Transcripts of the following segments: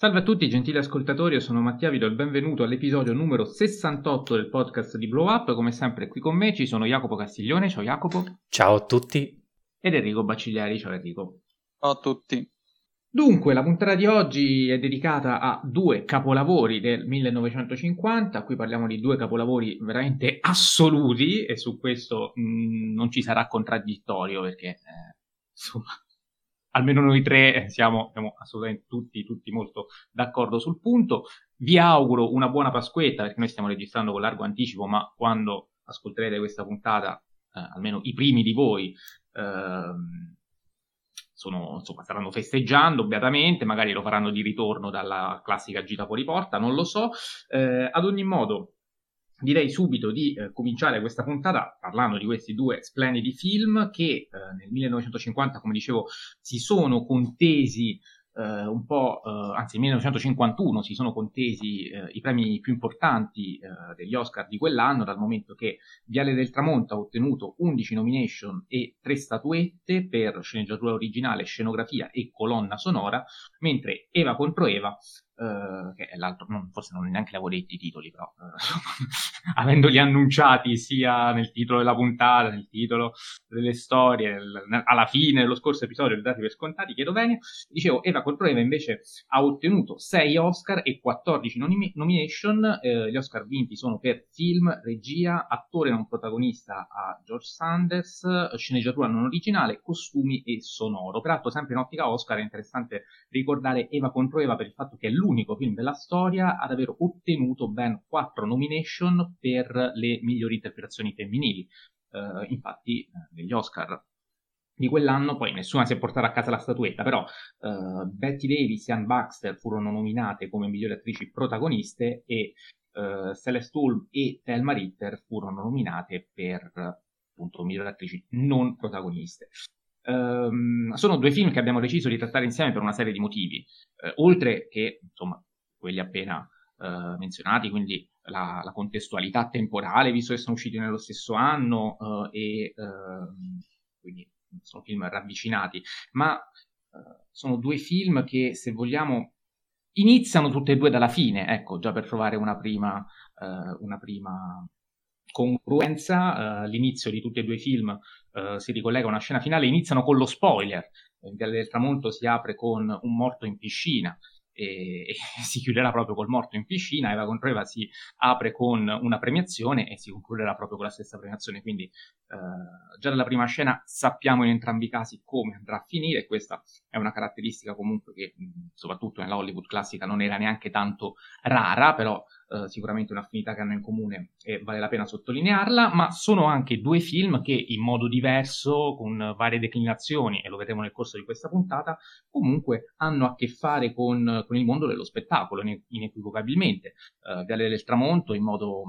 Salve a tutti gentili ascoltatori, io sono Mattia Vido e benvenuto all'episodio numero 68 del podcast di Blow Up. Come sempre qui con me ci sono Jacopo Castiglione, ciao Jacopo. Ciao a tutti. Ed Enrico Baccigliari, ciao Enrico. Ciao a tutti. Dunque, la puntata di oggi è dedicata a due capolavori del 1950, qui parliamo di due capolavori veramente assoluti e su questo mh, mm, non ci sarà contraddittorio perché, eh, insomma, almeno noi tre siamo, siamo assolutamente tutti, tutti, molto d'accordo sul punto. Vi auguro una buona Pasquetta perché noi stiamo registrando con largo anticipo, ma quando ascolterete questa puntata, eh, almeno i primi di voi, eh, sono, insomma, staranno festeggiando beatamente, magari lo faranno di ritorno dalla classica gita fuori porta, non lo so. Eh, ad ogni modo, direi subito di eh, cominciare questa puntata parlando di questi due splendidi film che eh, nel 1950, come dicevo, si sono contesi eh, un po', eh, anzi nel 1951 si sono contesi eh, i premi più importanti eh, degli Oscar di quell'anno, dal momento che Viale del Tramonto ha ottenuto 11 nomination e 3 statuette per sceneggiatura originale, scenografia e colonna sonora, mentre Eva contro Eva Uh, che è l'altro, non, forse non neanche l'avevo detto i titoli, però uh, avendoli annunciati sia nel titolo della puntata, nel titolo delle storie, nel, alla fine dello scorso episodio, li dati per scontati, chiedo bene, dicevo, Eva contro Eva invece ha ottenuto 6 Oscar e 14 nom- nomination, eh, gli Oscar vinti sono per film, regia, attore non protagonista a George Sanders, sceneggiatura non originale, costumi e sonoro. Peraltro sempre in ottica Oscar è interessante ricordare Eva contro Eva per il fatto che è l'unico film della storia ad aver ottenuto ben quattro nomination per le migliori interpretazioni femminili. Uh, infatti, negli Oscar di quell'anno, poi nessuna si è portata a casa la statuetta, però uh, Betty Davis e Ann Baxter furono nominate come migliori attrici protagoniste e uh, Celeste Holm e Thelma Ritter furono nominate per appunto migliori attrici non protagoniste. Um, sono due film che abbiamo deciso di trattare insieme per una serie di motivi, uh, oltre che insomma quelli appena uh, menzionati, quindi la, la, contestualità temporale, visto che sono usciti nello stesso anno uh, e ehm, quindi sono film ravvicinati, ma sono due film che se vogliamo iniziano tutte e due dalla fine, ecco, già per trovare una prima, una prima congruenza, uh, l'inizio di tutti e due i film uh, si ricollega a una scena finale, iniziano con lo spoiler. In Viale del Tramonto si apre con un morto in piscina e, e, si chiuderà proprio col morto in piscina. Eva contro Eva si apre con una premiazione e si concluderà proprio con la stessa premiazione. Quindi uh, già dalla prima scena sappiamo in entrambi i casi come andrà a finire. Questa è una caratteristica comunque che soprattutto nella Hollywood classica non era neanche tanto rara, però eh, sicuramente un'affinità che hanno in comune e vale la pena sottolinearla, ma sono anche due film che in modo diverso, con varie declinazioni, e lo vedremo nel corso di questa puntata, comunque hanno a che fare con, con il mondo dello spettacolo, inequivocabilmente. Uh, Viale del Tramonto in modo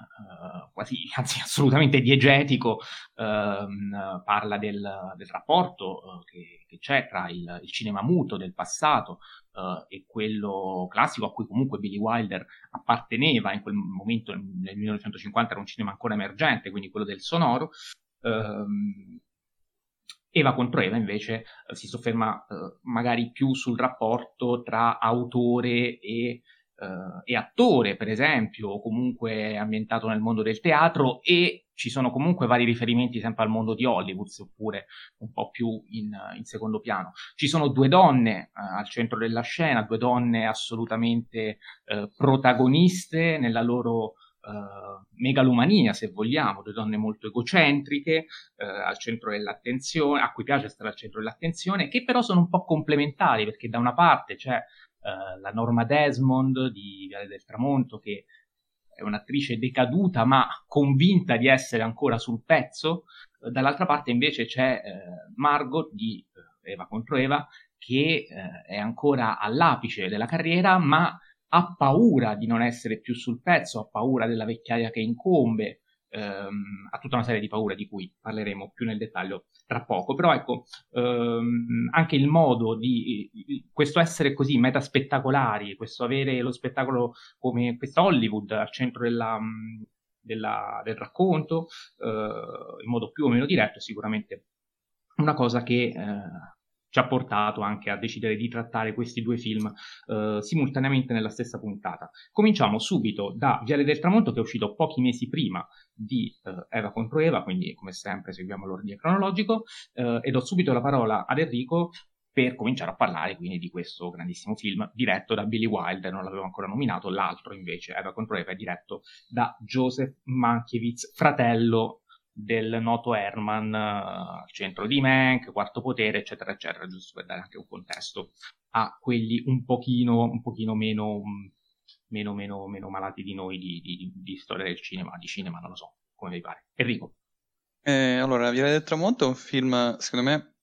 Uh, quasi, anzi assolutamente diegetico, uh, parla del, del rapporto uh, che, che, c'è tra il, il, cinema muto del passato e quello classico a cui comunque Billy Wilder apparteneva in quel momento, nel 1950 era un cinema ancora emergente, quindi quello del sonoro. Ehm, Eva contro Eva invece si sofferma magari più sul rapporto tra autore e uh, è attore, per esempio, o comunque ambientato nel mondo del teatro e ci sono comunque vari riferimenti sempre al mondo di Hollywood, seppure un po' più in, in secondo piano. Ci sono due donne uh, al centro della scena, due donne assolutamente uh, protagoniste nella loro Uh, megalomania, se vogliamo, due donne molto egocentriche, uh, al centro dell'attenzione, a cui piace stare al centro dell'attenzione, che però sono un po' complementari, perché da una parte c'è uh, la Norma Desmond di Viale del Tramonto, che è un'attrice decaduta ma convinta di essere ancora sul pezzo, dall'altra parte invece c'è Margot di Eva contro Eva, che è ancora all'apice della carriera, ma ha paura di non essere più sul pezzo, ha paura della vecchiaia che incombe, ehm, ha tutta una serie di paure di cui parleremo più nel dettaglio tra poco. Però ecco, ehm, anche il modo di questo essere così metaspettacolari, questo avere lo spettacolo come questa Hollywood al centro della, della, del racconto, eh, in modo più o meno diretto, è sicuramente una cosa che eh, ci ha portato anche a decidere di trattare questi due film eh, simultaneamente nella stessa puntata. Cominciamo subito da Viale del Tramonto, che è uscito pochi mesi prima di eh, Eva contro Eva, quindi come sempre seguiamo l'ordine cronologico, eh, e do subito la parola ad Enrico per cominciare a parlare quindi di questo grandissimo film diretto da Billy Wilder, non l'avevo ancora nominato, l'altro invece, Eva contro Eva, è diretto da Joseph Mankiewicz, fratello del noto Herman, uh, centro di Mank, quarto potere, eccetera, eccetera, giusto per dare anche un contesto a quelli un pochino, un pochino meno, meno, meno, meno malati di noi di, di, di, storia del cinema, di cinema, non lo so, come vi pare. Enrico. Eh, allora, Via del Tramonto è un film, secondo me,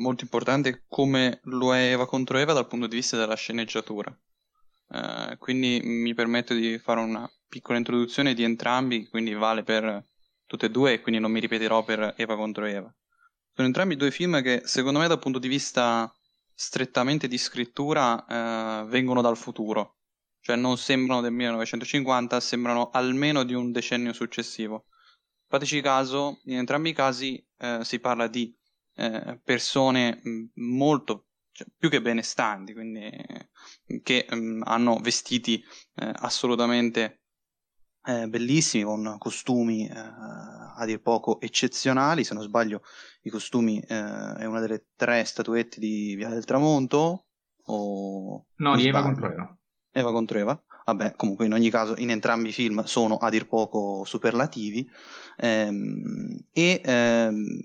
molto importante come lo è Eva contro Eva dal punto di vista della sceneggiatura. Uh, quindi mi permetto di fare una piccola introduzione di entrambi, quindi vale per tutte e due e quindi non mi ripeterò per Eva contro Eva. Sono entrambi due film che secondo me dal punto di vista strettamente di scrittura uh, vengono dal futuro, cioè non sembrano del 1950, sembrano almeno di un decennio successivo. Fateci caso, in entrambi i casi uh, si parla di eh, persone mm, molto cioè, più che benestanti, quindi che mh, mm, hanno vestiti eh, assolutamente eh, bellissimi con costumi eh, a dir poco eccezionali. Se non sbaglio, i costumi eh, è una delle tre statuette di Via del Tramonto. O... No, di Eva contro Eva. Eva contro Eva. Vabbè, comunque in ogni caso in entrambi i film sono a dir poco superlativi ehm, e ehm,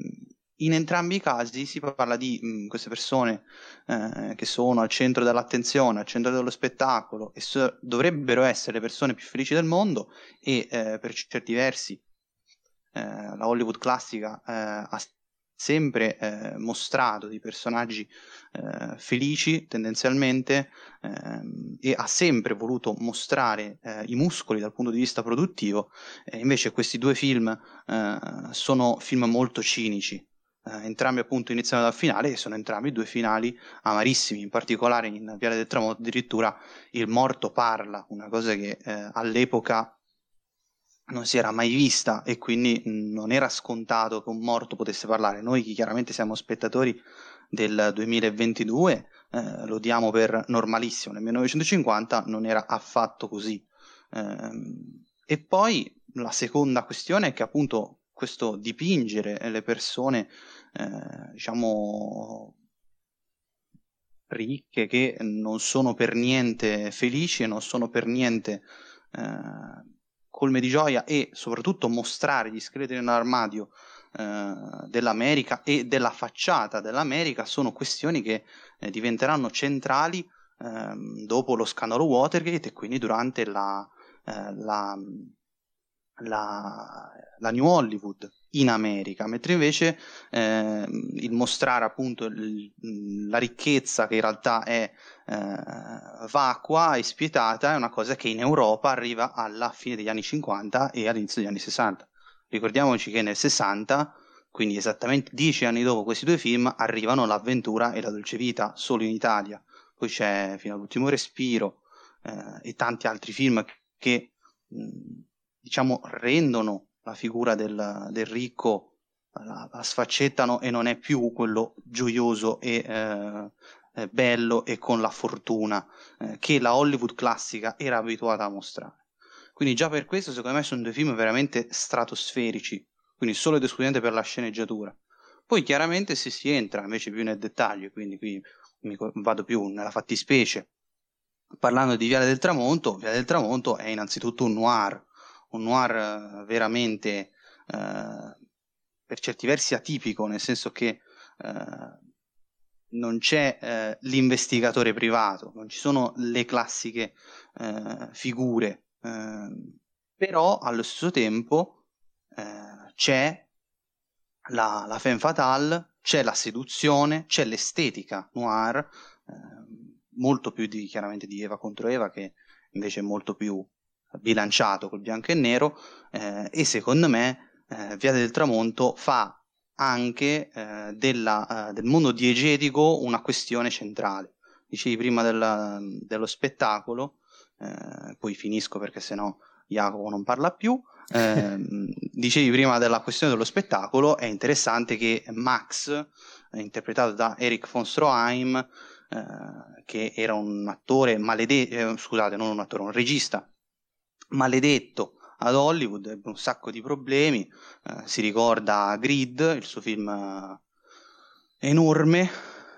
in entrambi i casi si parla di mh, mm, queste persone eh, che sono al centro dell'attenzione, al centro dello spettacolo e so- dovrebbero essere le persone più felici del mondo e eh, per certi versi eh, la Hollywood classica eh, ha sempre eh, mostrato dei personaggi eh, felici tendenzialmente ehm, e ha sempre voluto mostrare i muscoli dal punto di vista produttivo, invece questi due film sono film molto cinici eh, entrambi appunto iniziano dal finale e sono entrambi due finali amarissimi, in particolare in Viale del Tramonto addirittura il morto parla, una cosa che eh, all'epoca non si era mai vista e quindi non era scontato che un morto potesse parlare. Noi che chiaramente siamo spettatori del 2022 eh, lo diamo per normalissimo, nel 1950 non era affatto così. Eh, e poi la seconda questione è che appunto questo dipingere le persone eh, diciamo ricche che non sono per niente felici e non sono per niente eh, colme di gioia e soprattutto mostrare gli scheletri nell'armadio eh, dell'America e della facciata dell'America sono questioni che eh, diventeranno centrali ehm, dopo lo scandalo Watergate e quindi durante la, eh, la, la, la New Hollywood in America, mentre invece eh, il mostrare appunto il, la ricchezza che in realtà è eh, vacua e spietata è una cosa che in Europa arriva alla fine degli anni 50 e all'inizio degli anni 60. Ricordiamoci che nel 60, quindi esattamente dieci anni dopo questi due film, arrivano L'avventura e la dolce vita solo in Italia. Poi c'è Fino all'ultimo respiro eh, e tanti altri film che mh, diciamo rendono la figura del, del ricco la, la, sfaccettano e non è più quello gioioso e eh, bello e con la fortuna eh, che la Hollywood classica era abituata a mostrare. Quindi già per questo secondo me sono due film veramente stratosferici, quindi solo ed esclusivamente per la sceneggiatura. Poi chiaramente se si entra invece più nel dettaglio, quindi qui mi vado più nella fattispecie, parlando di Viale del Tramonto, Viale del Tramonto è innanzitutto un noir, un noir eh, veramente eh, per certi versi atipico, nel senso che eh, non c'è eh, l'investigatore privato, non ci sono le classiche eh, figure, ehm, però allo stesso tempo eh, c'è la, la femme fatale, c'è la seduzione, c'è l'estetica noir, ehm, molto più di, chiaramente di Eva contro Eva, che invece è molto più bilanciato col bianco e nero eh, e secondo me eh, Via del Tramonto fa anche eh, della, eh, del mondo diegetico una questione centrale. Dicevi prima della, dello spettacolo, eh, poi finisco perché sennò Jacopo non parla più, Eh, dicevi prima della questione dello spettacolo, è interessante che Max, interpretato da Eric von Stroheim, eh, che era un attore maledetto, eh, scusate, non un attore, un regista maledetto ad Hollywood, ebbe un sacco di problemi, eh, si ricorda Grid, il suo film eh, enorme,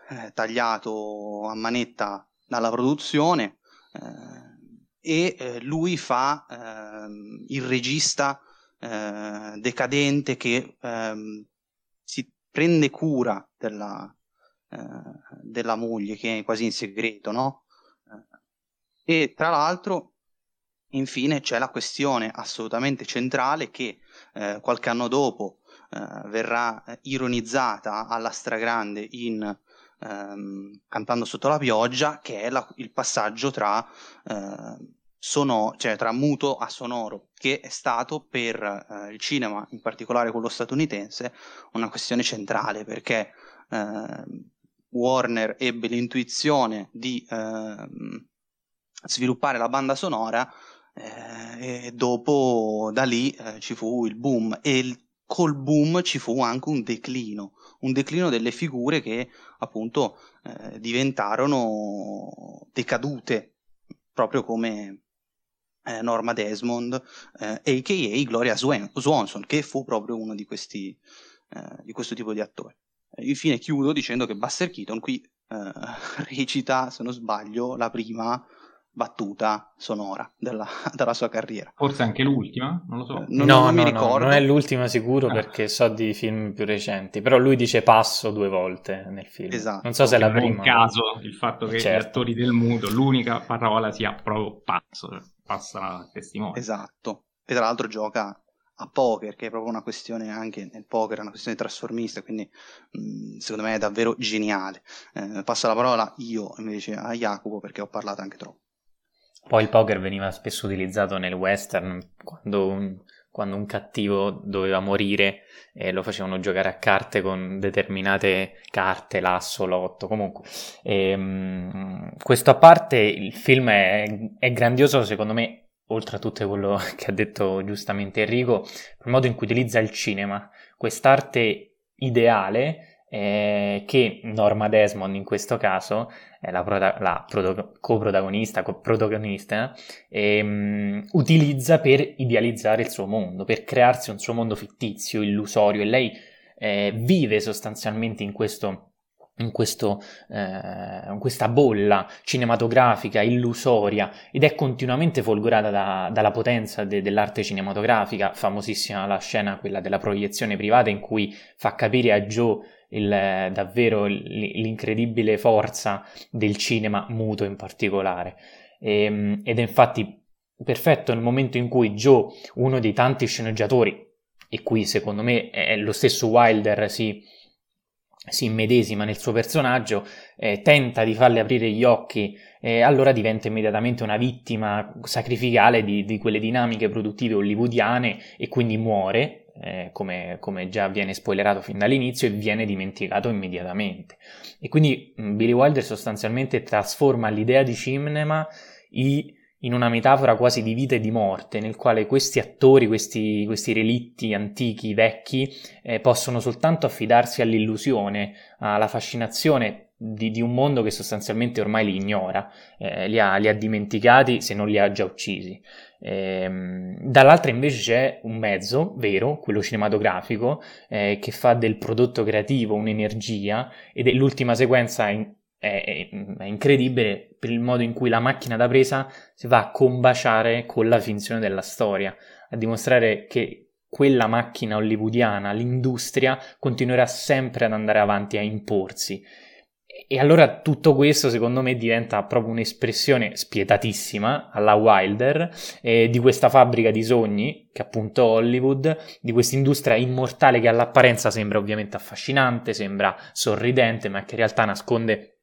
eh, tagliato a manetta dalla produzione, e eh, lui fa eh, il regista eh, decadente che ehm, si prende cura della, eh, della, moglie che è quasi in segreto, no? Eh, e tra l'altro, infine, c'è la questione assolutamente centrale che eh, qualche anno dopo verrà ironizzata alla stragrande in ehm, Cantando sotto la pioggia, che è la, il passaggio tra, eh, sono, cioè, tra muto a sonoro, che è stato per eh, il cinema, in particolare quello statunitense, una questione centrale, perché ehm, Warner ebbe l'intuizione di ehm, sviluppare la banda sonora eh, e dopo da lì eh, ci fu il boom e il, col boom ci fu anche un declino un declino delle figure che appunto eh, diventarono decadute, proprio come eh, Norma Desmond, eh, a.k.a. Gloria Swan- Swanson, che fu proprio uno di, questi, eh, di questo tipo di attori. Infine chiudo dicendo che Buster Keaton qui eh, recita, se non sbaglio, la prima battuta sonora della, della, sua carriera. Forse anche l'ultima, non lo so. Non, no, non no, mi ricordo. No, non è l'ultima sicuro ah. perché so di film più recenti, però lui dice passo due volte nel film. Esatto. Non so se è la prima. un caso il fatto che certo. gli attori del muto, l'unica parola sia proprio passo, cioè passa la testimone. Esatto. E tra l'altro gioca a poker, che è proprio una questione anche nel poker, è una questione trasformista, quindi mh, secondo me è davvero geniale. Eh, passa la parola io invece a Jacopo perché ho parlato anche troppo. Poi il poker veniva spesso utilizzato nel western quando un, quando un cattivo doveva morire e lo facevano giocare a carte con determinate carte, l'asso, l'otto. Comunque, ehm, questo a parte, il film è, è grandioso secondo me oltre a tutto quello che ha detto giustamente Enrico, il modo in cui utilizza il cinema, quest'arte ideale eh, che Norma Desmond in questo caso è la, prota- la proto- coprotagonista, coprotagonista, ehm, utilizza per idealizzare il suo mondo, per crearsi un suo mondo fittizio, illusorio, e lei eh, vive sostanzialmente in questo in, questo, eh, in, questa bolla cinematografica illusoria ed è continuamente folgorata da, dalla potenza de, dell'arte cinematografica, famosissima la scena, quella della proiezione privata in cui fa capire a Joe il, davvero l'incredibile forza del cinema muto in particolare. E, ehm, ed è infatti perfetto nel momento in cui Joe, uno dei tanti sceneggiatori, e qui secondo me è lo stesso Wilder si, si immedesima nel suo personaggio, eh, tenta di farle aprire gli occhi, eh, allora diventa immediatamente una vittima sacrificale di, di quelle dinamiche produttive hollywoodiane e quindi muore eh, come, come, già viene spoilerato fin dall'inizio, e viene dimenticato immediatamente. E quindi mm, Billy Wilder sostanzialmente trasforma l'idea di cinema i, in una metafora quasi di vita e di morte, nel quale questi attori, questi, questi relitti antichi, vecchi, eh, possono soltanto affidarsi all'illusione, alla fascinazione di, di, un mondo che sostanzialmente ormai li ignora, eh, li, ha, li, ha, dimenticati se non li ha già uccisi. Ehm, dall'altra invece c'è un mezzo vero, quello cinematografico, eh, che fa del prodotto creativo un'energia ed è l'ultima sequenza in, è, è, incredibile per il modo in cui la macchina da presa si va a combaciare con la finzione della storia, a dimostrare che quella macchina hollywoodiana, l'industria, continuerà sempre ad andare avanti a imporsi e allora tutto questo secondo me diventa proprio un'espressione spietatissima alla Wilder eh, di questa fabbrica di sogni, che appunto Hollywood, di questa industria immortale che all'apparenza sembra ovviamente affascinante, sembra sorridente, ma che in realtà nasconde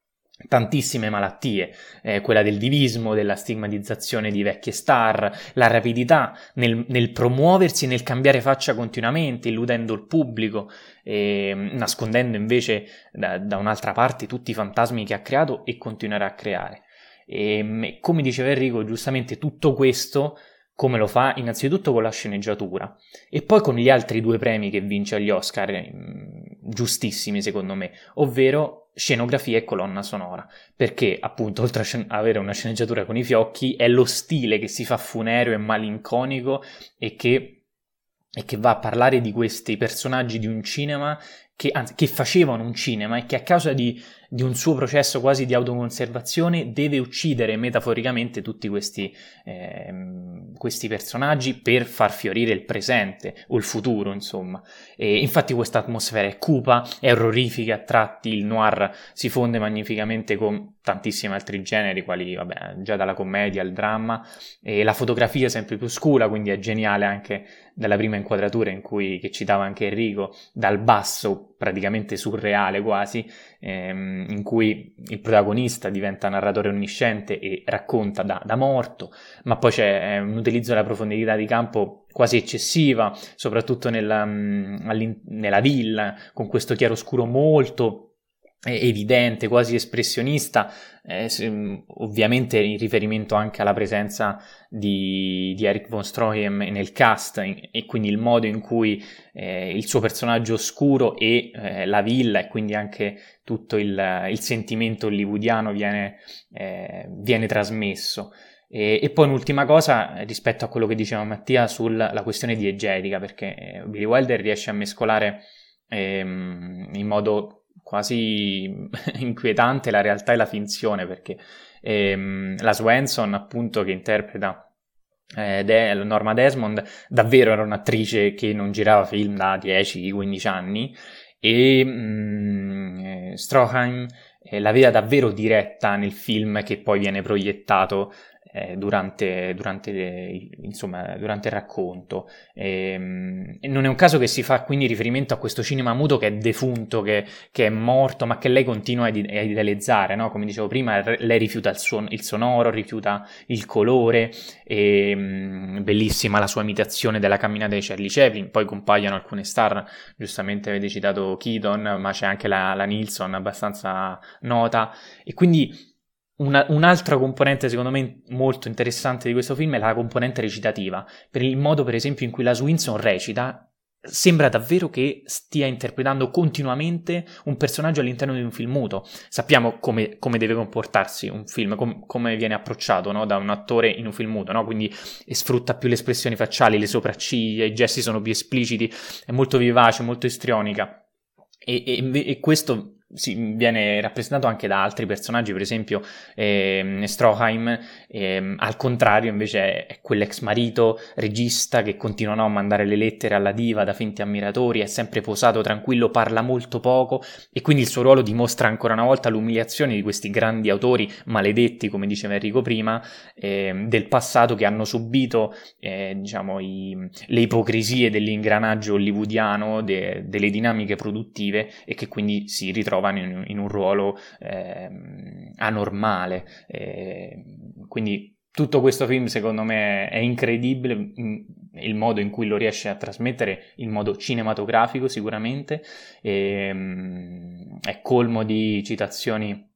tantissime malattie, eh, quella del divismo, della stigmatizzazione di vecchie star, la rapidità nel, nel promuoversi e nel cambiare faccia continuamente, illudendo il pubblico, eh, nascondendo invece da, da, un'altra parte tutti i fantasmi che ha creato e continuerà a creare. E, come diceva Enrico, giustamente tutto questo come lo fa innanzitutto con la sceneggiatura e poi con gli altri due premi che vince agli Oscar, mm, giustissimi secondo me, ovvero scenografia e colonna sonora, perché appunto oltre a avere una sceneggiatura con i fiocchi è lo stile che si fa funereo e malinconico e che, e che va a parlare di questi personaggi di un cinema che, anzi, che facevano un cinema e che a causa di di un suo processo quasi di autoconservazione, deve uccidere metaforicamente tutti questi, eh, questi personaggi per far fiorire il presente o il futuro, insomma. E infatti questa atmosfera è cupa, è orrorifica a tratti, il noir si fonde magnificamente con tantissimi altri generi, quali vabbè, già dalla commedia al dramma, e la fotografia è sempre più scura, quindi è geniale anche dalla prima inquadratura in cui, che citava anche Enrico, dal basso praticamente surreale quasi, ehm, in cui il protagonista diventa narratore onnisciente e racconta da, da morto, ma poi c'è eh, un utilizzo della profondità di campo quasi eccessiva, soprattutto nella, mh, nella villa, con questo chiaroscuro molto evidente, quasi espressionista, eh, ovviamente in riferimento anche alla presenza di, di Eric von Stroheim nel cast e quindi il modo in cui eh, il suo personaggio oscuro e eh, la villa e quindi anche tutto il, il sentimento hollywoodiano viene, eh, viene trasmesso. E, e, poi un'ultima cosa rispetto a quello che diceva Mattia sulla questione diegetica, perché eh, Billy Wilder riesce a mescolare ehm, in modo quasi inquietante la realtà e la finzione, perché ehm, la Swenson, appunto, che interpreta eh, De- Norma Desmond, davvero era un'attrice che non girava film da 10-15 anni e mm, eh, Stroheim eh, la vede davvero diretta nel film che poi viene proiettato eh, durante, durante, insomma, durante, il racconto. E, ehm, e non è un caso che si fa quindi riferimento a questo cinema muto che è defunto, che, che è morto, ma che lei continua a, idealizzare, no? come dicevo prima, lei rifiuta il, suon- il sonoro, rifiuta il colore, e, ehm, bellissima la sua imitazione della camminata di Charlie Chaplin, poi compaiono alcune star, giustamente avete citato Keaton, ma c'è anche la, la Nilsson abbastanza nota, e quindi una, un'altra componente, secondo me, molto interessante di questo film è la componente recitativa. Per il modo, per esempio, in cui la Swinson recita, sembra davvero che stia interpretando continuamente un personaggio all'interno di un film muto. Sappiamo come, come deve comportarsi un film, com, come viene approcciato no? da un attore in un film muto, no? quindi sfrutta più le espressioni facciali, le sopracciglia, i gesti sono più espliciti, è molto vivace, molto istrionica. E, e, e questo si, viene rappresentato anche da altri personaggi, per esempio eh, Stroheim, eh, al contrario invece è quell'ex marito regista che continua a mandare le lettere alla diva da finti ammiratori, è sempre posato, tranquillo, parla molto poco e quindi il suo ruolo dimostra ancora una volta l'umiliazione di questi grandi autori maledetti, come diceva Enrico prima, eh, del passato che hanno subito eh, diciamo, i, le ipocrisie dell'ingranaggio hollywoodiano, de, delle dinamiche produttive e che quindi si ritrovano trovano in, in un ruolo eh, anormale. Eh, quindi tutto questo film secondo me è incredibile il modo in cui lo riesce a trasmettere in modo cinematografico sicuramente e, um, è colmo di citazioni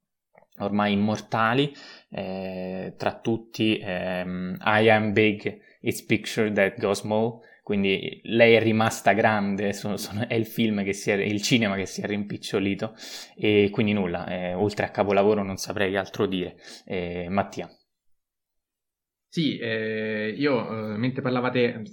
ormai immortali eh, tra tutti ehm, I am big it's picture that goes small quindi lei è rimasta grande, sono, sono, è il film che si è, il cinema che si è rimpicciolito e quindi nulla, eh, oltre a capolavoro non saprei altro dire. Eh, Mattia. Sì, eh, io eh, mentre parlavate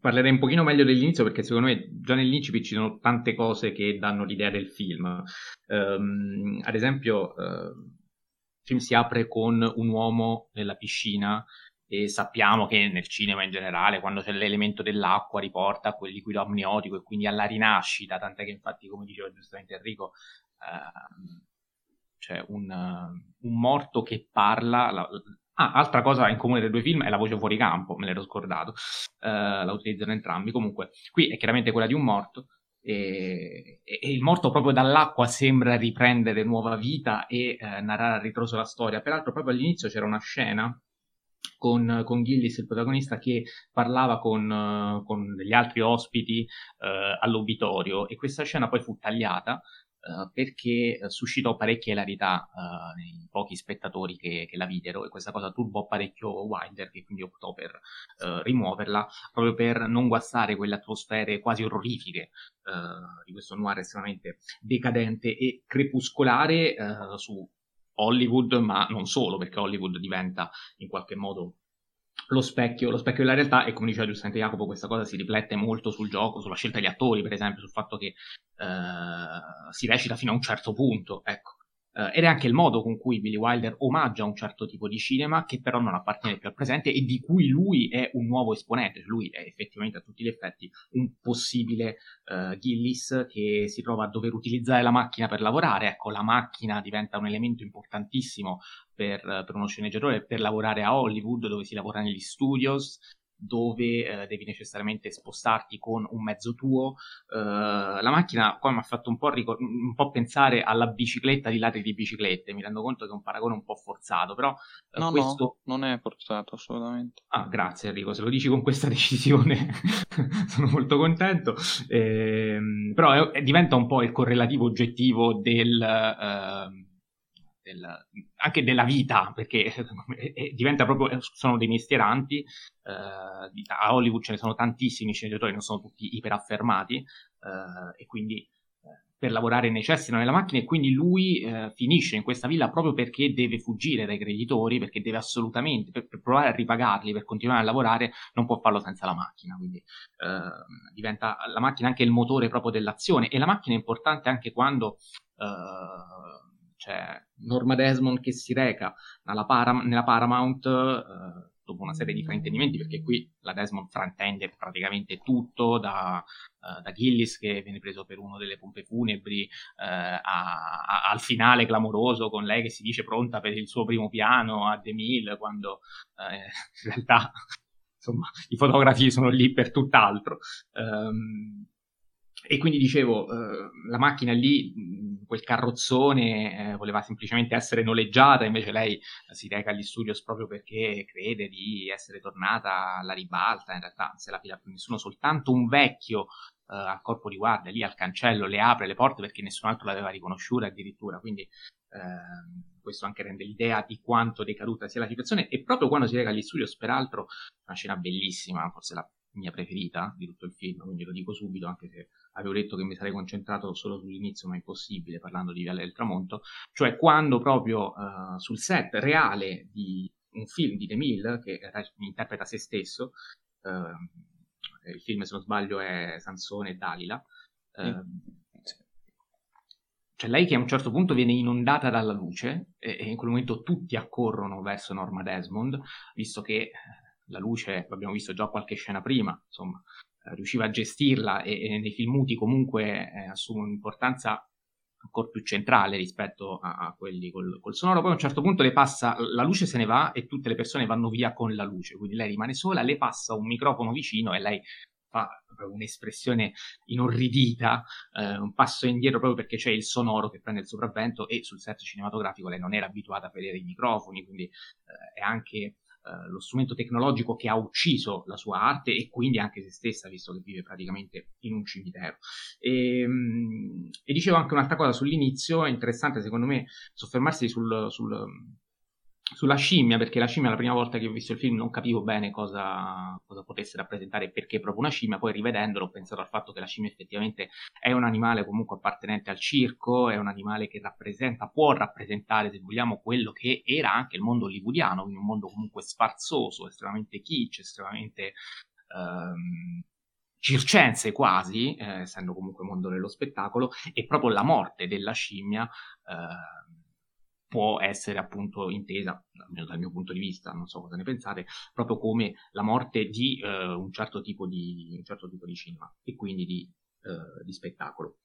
parlerei un pochino meglio dell'inizio perché secondo me già nell'incipit ci sono tante cose che danno l'idea del film. Um, ad esempio, uh, il film si apre con un uomo nella piscina e sappiamo che nel cinema in generale, quando c'è l'elemento dell'acqua, riporta a quel liquido amniotico e quindi alla rinascita, tant'è che infatti, come diceva giustamente Enrico, eh, c'è un, un, morto che parla. La, ah, altra cosa in comune dei due film è la voce fuori campo, me l'ero scordato, eh, la utilizzano entrambi. Comunque, qui è chiaramente quella di un morto. E, e, il morto proprio dall'acqua sembra riprendere nuova vita e eh, narrare a ritroso la storia. Peraltro, proprio all'inizio c'era una scena con, con Gillis, il protagonista, che parlava con, con degli altri ospiti uh, all'obitorio e questa scena poi fu tagliata uh, perché suscitò parecchia ilarità uh, nei pochi spettatori che, che, la videro. E questa cosa turbò parecchio Wilder che quindi optò per uh, rimuoverla proprio per non guastare quelle atmosfere quasi orrorifiche di questo noir estremamente decadente e crepuscolare su Hollywood ma non solo perché Hollywood diventa in qualche modo lo specchio, lo specchio della realtà e come diceva giustamente Jacopo questa cosa si riflette molto sul gioco, sulla scelta degli attori per esempio, sul fatto che eh, si recita fino a un certo punto, ecco. Uh, ed è anche il modo con cui Billy Wilder omaggia un certo tipo di cinema che però non appartiene più al presente e di cui lui è un nuovo esponente, lui è effettivamente a tutti gli effetti un possibile uh, Gillis che si trova a dover utilizzare la macchina per lavorare, ecco la macchina diventa un elemento importantissimo per, per uno sceneggiatore per lavorare a Hollywood dove si lavora negli studios dove eh, devi necessariamente spostarti con un mezzo tuo. Uh, la macchina qua mi ha fatto un po', ricor- un po', pensare alla bicicletta di ladri di biciclette. Mi rendo conto che è un paragone un po' forzato, però uh, no, questo... no, non è forzato assolutamente. Ah, grazie Enrico, se lo dici con questa decisione sono molto contento. Eh, però è, diventa un po' il correlativo oggettivo del... Uh, del, anche della vita, perché diventa proprio, sono dei mestieranti, eh, a Hollywood ce ne sono tantissimi sceneggiatori, non sono tutti iperaffermati, eh, e quindi eh, per lavorare necessitano della macchina e quindi lui eh, finisce in questa villa proprio perché deve fuggire dai creditori, perché deve assolutamente, per, per, provare a ripagarli, per continuare a lavorare, non può farlo senza la macchina, quindi eh, diventa la macchina anche il motore proprio dell'azione e la macchina è importante anche quando eh, c'è Norma Desmond che si reca Param- nella Paramount eh, dopo una serie di fraintendimenti, perché qui la Desmond fraintende praticamente tutto, da, uh, da Gillis che viene preso per uno delle pompe funebri, uh, a, a, al finale clamoroso con lei che si dice pronta per il suo primo piano a The Mill, quando uh, in realtà insomma, i fotografi sono lì per tutt'altro. Um, e quindi dicevo, eh, la macchina lì, quel carrozzone, eh, voleva semplicemente essere noleggiata, invece lei si reca agli studios proprio perché crede di essere tornata alla ribalta, in realtà se la fila più nessuno, soltanto un vecchio eh, al corpo di guardia lì al cancello le apre le porte perché nessun altro l'aveva riconosciuta addirittura, quindi ehm, questo anche rende l'idea di quanto decaduta sia la situazione. E proprio quando si reca agli studios, peraltro, una scena bellissima, forse la mia preferita di tutto il film, quindi lo dico subito, anche se avevo detto che mi sarei concentrato solo sull'inizio, ma è impossibile parlando di Viale del Tramonto, cioè quando proprio uh, sul set reale di un film di DeMille, che interpreta se stesso, uh, il film se non sbaglio è Sansone e Dalila, uh, cioè lei che a un certo punto viene inondata dalla luce e, e in quel momento tutti accorrono verso Norma Desmond, visto che la luce, l'abbiamo visto già qualche scena prima, insomma, eh, riusciva a gestirla e, e nei film muti comunque eh, assume un'importanza ancora più centrale rispetto a, a quelli col, col, sonoro. Poi a un certo punto le passa, la luce se ne va e tutte le persone vanno via con la luce, quindi lei rimane sola, le passa un microfono vicino e lei fa un'espressione inorridita, eh, un passo indietro proprio perché c'è il sonoro che prende il sopravvento e sul set cinematografico lei non era abituata a vedere i microfoni, quindi eh, è anche eh, lo strumento tecnologico che ha ucciso la sua arte e quindi anche se stessa, visto che vive praticamente in un cimitero. E, ehm, e dicevo anche un'altra cosa sull'inizio, è interessante secondo me soffermarsi sul, sul sulla scimmia, perché la scimmia la prima volta che ho visto il film non capivo bene cosa, cosa potesse rappresentare e perché proprio una scimmia, poi rivedendolo ho pensato al fatto che la scimmia effettivamente è un animale comunque appartenente al circo, è un animale che rappresenta, può rappresentare se vogliamo quello che era anche il mondo hollywoodiano, quindi un mondo comunque sfarzoso, estremamente kitsch, estremamente... Um, circense quasi, eh, essendo comunque mondo dello spettacolo, e proprio la morte della scimmia eh, può essere appunto intesa, almeno dal mio punto di vista, non so cosa ne pensate, proprio come la morte di eh, un, certo tipo di, un certo tipo di cinema e quindi di, eh, di spettacolo.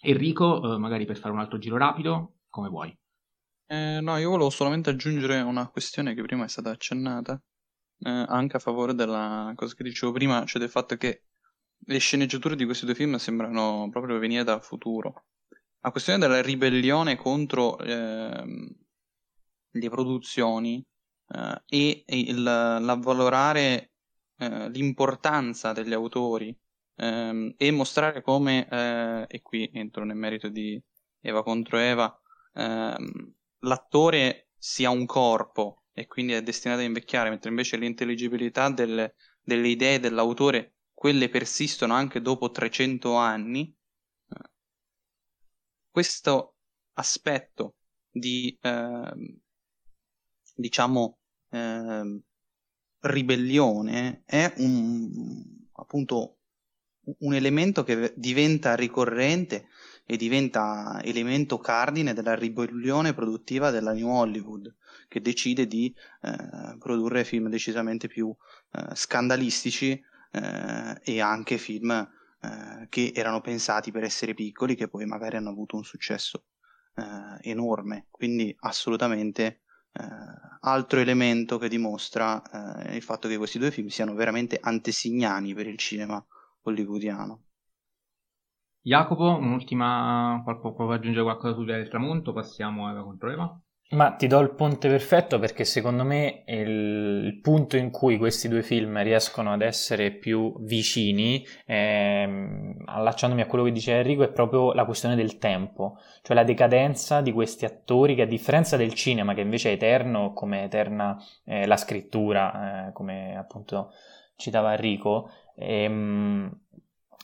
Enrico, eh, magari per fare un altro giro rapido, come vuoi? Eh, no, io volevo solamente aggiungere una questione che prima è stata accennata, eh, anche a favore della cosa che dicevo prima, cioè del fatto che le sceneggiature di questi due film sembrano proprio venire dal futuro la questione della ribellione contro eh, le produzioni eh, e il, l'avvalorare eh, l'importanza degli autori ehm, e mostrare come, eh, e qui entro nel merito di, Eva contro Eva, ehm, l'attore si ha un corpo e quindi è destinato a invecchiare, mentre invece l'intelligibilità delle, delle idee dell'autore, quelle persistono anche dopo 300 anni. Questo aspetto di, eh, diciamo, eh, ribellione è un, appunto un elemento che diventa ricorrente e diventa elemento cardine della ribellione produttiva della New Hollywood, che decide di eh, produrre film decisamente più eh, scandalistici eh, e anche film eh, che erano pensati per essere piccoli, che poi magari hanno avuto un successo eh, enorme. Quindi assolutamente eh, altro elemento che dimostra il fatto che questi due film siano veramente antesignani per il cinema hollywoodiano. Jacopo, un'ultima, qualcuno può aggiungere qualcosa su del tramonto? Passiamo a Eva contro Eva. Ma ti do il ponte perfetto perché secondo me il, punto in cui questi due film riescono ad essere più vicini, ehm, allacciandomi a quello che dice Enrico, è proprio la questione del tempo, cioè la decadenza di questi attori che a differenza del cinema che invece è eterno, come eterna eh, la scrittura, eh, come appunto citava Enrico, ehm,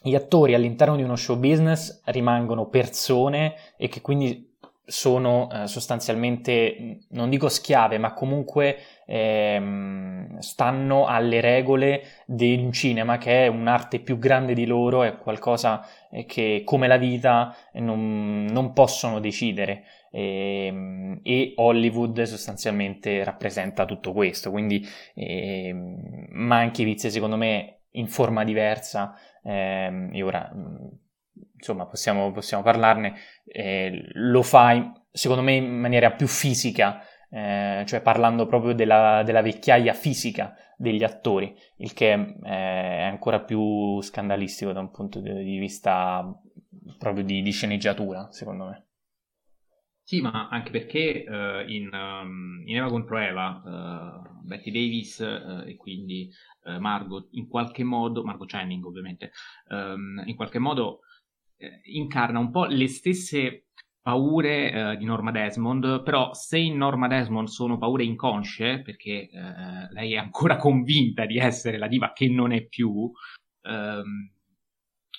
gli attori all'interno di uno show business rimangono persone e che quindi sono eh, sostanzialmente, non dico schiave, ma comunque ehm, stanno alle regole di un cinema che è un'arte più grande di loro, è qualcosa eh, che come la vita non, non possono decidere. E, ehm, e, Hollywood sostanzialmente rappresenta tutto questo, quindi eh, Mankiewicz secondo me in forma diversa, eh, e ora insomma possiamo, possiamo parlarne, eh, lo fa secondo me in maniera più fisica, eh, cioè parlando proprio della, della, vecchiaia fisica degli attori, il che eh, è ancora più scandalistico da un punto di vista proprio di, di sceneggiatura, secondo me. Sì, ma anche perché uh, in, um, in, Eva contro Eva, uh, Betty Davis uh, e quindi Margot in qualche modo, Margot Channing ovviamente, um, in qualche modo eh, incarna un po' le stesse paure eh, di Norma Desmond, però se in Norma Desmond sono paure inconsce, perché eh, lei è ancora convinta di essere la diva che non è più, ehm,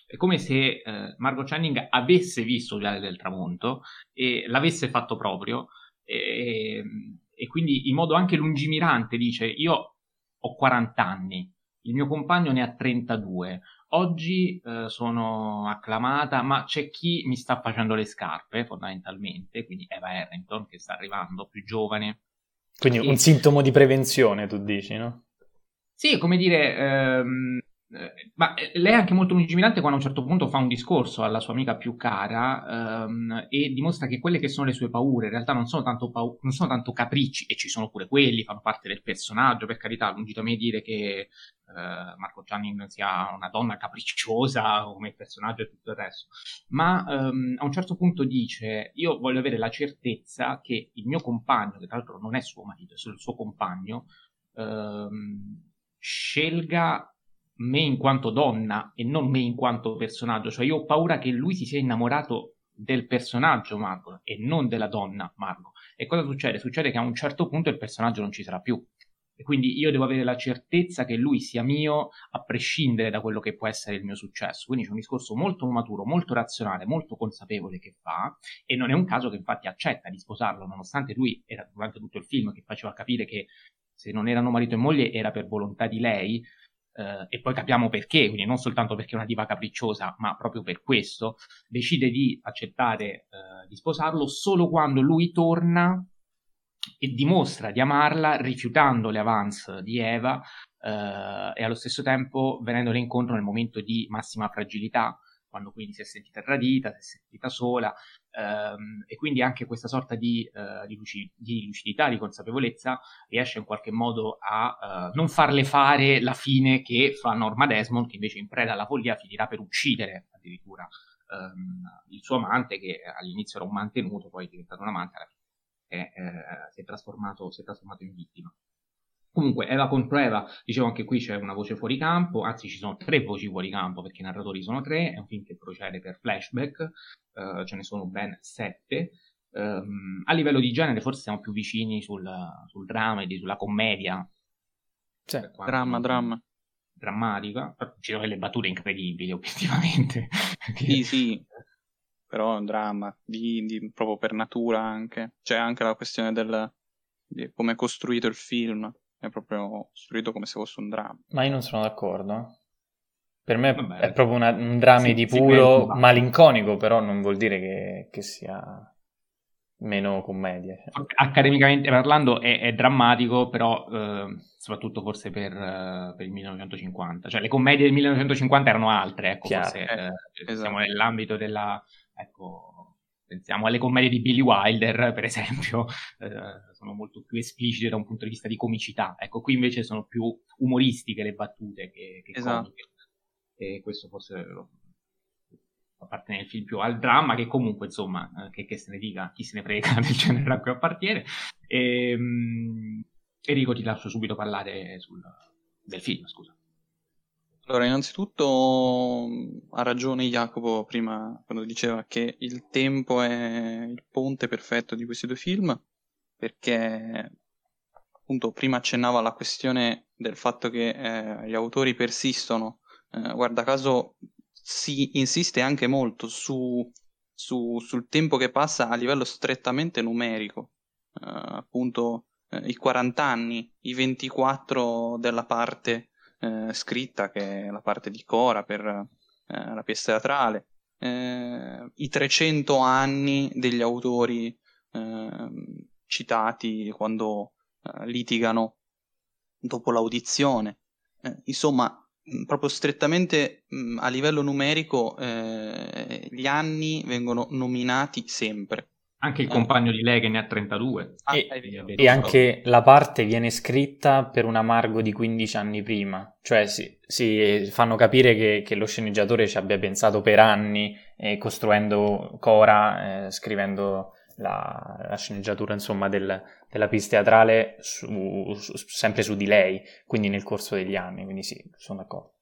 è come se eh, Margot Channing avesse visto Viale del Tramonto e l'avesse fatto proprio, e, e quindi in modo anche lungimirante dice io ho 40 anni, il mio compagno ne ha 32, Oggi eh, sono acclamata, ma c'è chi mi sta facendo le scarpe, fondamentalmente, quindi Eva Harrington che sta arrivando, più giovane. Quindi e... un sintomo di prevenzione, tu dici, no? Sì, come dire, ehm, eh, ma eh, lei è anche molto lungimirante quando a un certo punto fa un discorso alla sua amica più cara ehm, e dimostra che quelle che sono le sue paure in realtà non sono, tanto pau- non sono tanto capricci, e ci sono pure quelli, fanno parte del personaggio, per carità, lungi da me dire che eh, Marco Channing sia una donna capricciosa come personaggio e tutto il resto, ma ehm, a un certo punto dice io voglio avere la certezza che il mio compagno, che tra l'altro non è suo marito, è il suo compagno, ehm, scelga me in quanto donna e non me in quanto personaggio. Cioè io ho paura che lui si sia innamorato del personaggio Margot e non della donna Margot. E cosa succede? Succede che a un certo punto il personaggio non ci sarà più. E quindi io devo avere la certezza che lui sia mio a prescindere da quello che può essere il mio successo. Quindi c'è un discorso molto maturo, molto razionale, molto consapevole che fa e non è un caso che infatti accetta di sposarlo, nonostante lui era durante tutto il film che faceva capire che se non erano marito e moglie era per volontà di lei, eh, e poi capiamo perché, quindi non soltanto perché è una diva capricciosa, ma proprio per questo, decide di accettare eh, di sposarlo solo quando lui torna e dimostra di amarla rifiutando le avance di Eva eh, e allo stesso tempo venendole incontro nel momento di massima fragilità quando quindi si è sentita tradita, si è sentita sola ehm, e quindi anche questa sorta di, eh, di, luci- di, lucidità, di consapevolezza riesce in qualche modo a eh, non farle fare la fine che fa Norma Desmond che invece in preda alla follia finirà per uccidere addirittura ehm, il suo amante che all'inizio era un mantenuto, poi è diventato un amante, alla fine è, eh, si, è trasformato, si è trasformato in vittima. Comunque, Eva contro Eva, dicevo anche qui c'è una voce fuori campo, anzi ci sono tre voci fuori campo perché i narratori sono tre, è un film che procede per flashback, uh, ce ne sono ben sette. Um, a livello di genere forse siamo più vicini sul, sul dramedy, sulla commedia. Cioè, dramma, dramma. Drammatica, ci sono delle battute incredibili obiettivamente. sì, sì, però è un dramma, di, di, proprio per natura anche. C'è anche la questione del, di come è costruito il film è proprio costruito come se fosse un dramma. Ma io non sono d'accordo. Per me Vabbè, è proprio una, un dramma sì, di puro malinconico, però non vuol dire che, che sia meno commedia. Accademicamente parlando è, è drammatico, però eh, soprattutto forse per, uh, per, il 1950. Cioè le commedie del 1950 erano altre, ecco, forse, eh, esatto. siamo nell'ambito della... Ecco, pensiamo alle commedie di Billy Wilder, per esempio, eh, sono molto più esplicite da un punto di vista di comicità. Ecco, qui invece sono più umoristiche le battute che, che esatto. comiche. E questo forse appartiene il film più al dramma, che comunque, insomma, eh, che, che, se ne dica, chi se ne frega del genere a cui appartiene. E, um, Enrico ti lascio subito parlare sul, del film, scusa. Allora, innanzitutto ha ragione Jacopo prima quando diceva che il tempo è il ponte perfetto di questi due film, perché appunto prima accennava alla questione del fatto che eh, gli autori persistono, eh, guarda caso si insiste anche molto su, su, sul tempo che passa a livello strettamente numerico, eh, appunto eh, i 40 anni, i 24 della parte eh, scritta, che è la parte di Cora per eh, la pièce teatrale, eh, i 300 anni degli autori ehm, citati quando eh, litigano dopo l'audizione. Eh, insomma, proprio strettamente mh, a livello numerico eh, gli anni vengono nominati sempre. Anche il compagno di lei che ne ha 32. Ah, e, e anche la parte viene scritta per un amargo di 15 anni prima. Cioè si, si fanno capire che, che, lo sceneggiatore ci abbia pensato per anni, eh, costruendo Cora, eh, scrivendo la, la, sceneggiatura insomma, del, della pista teatrale su, su, sempre su di lei, quindi nel corso degli anni. Quindi sì, sono d'accordo.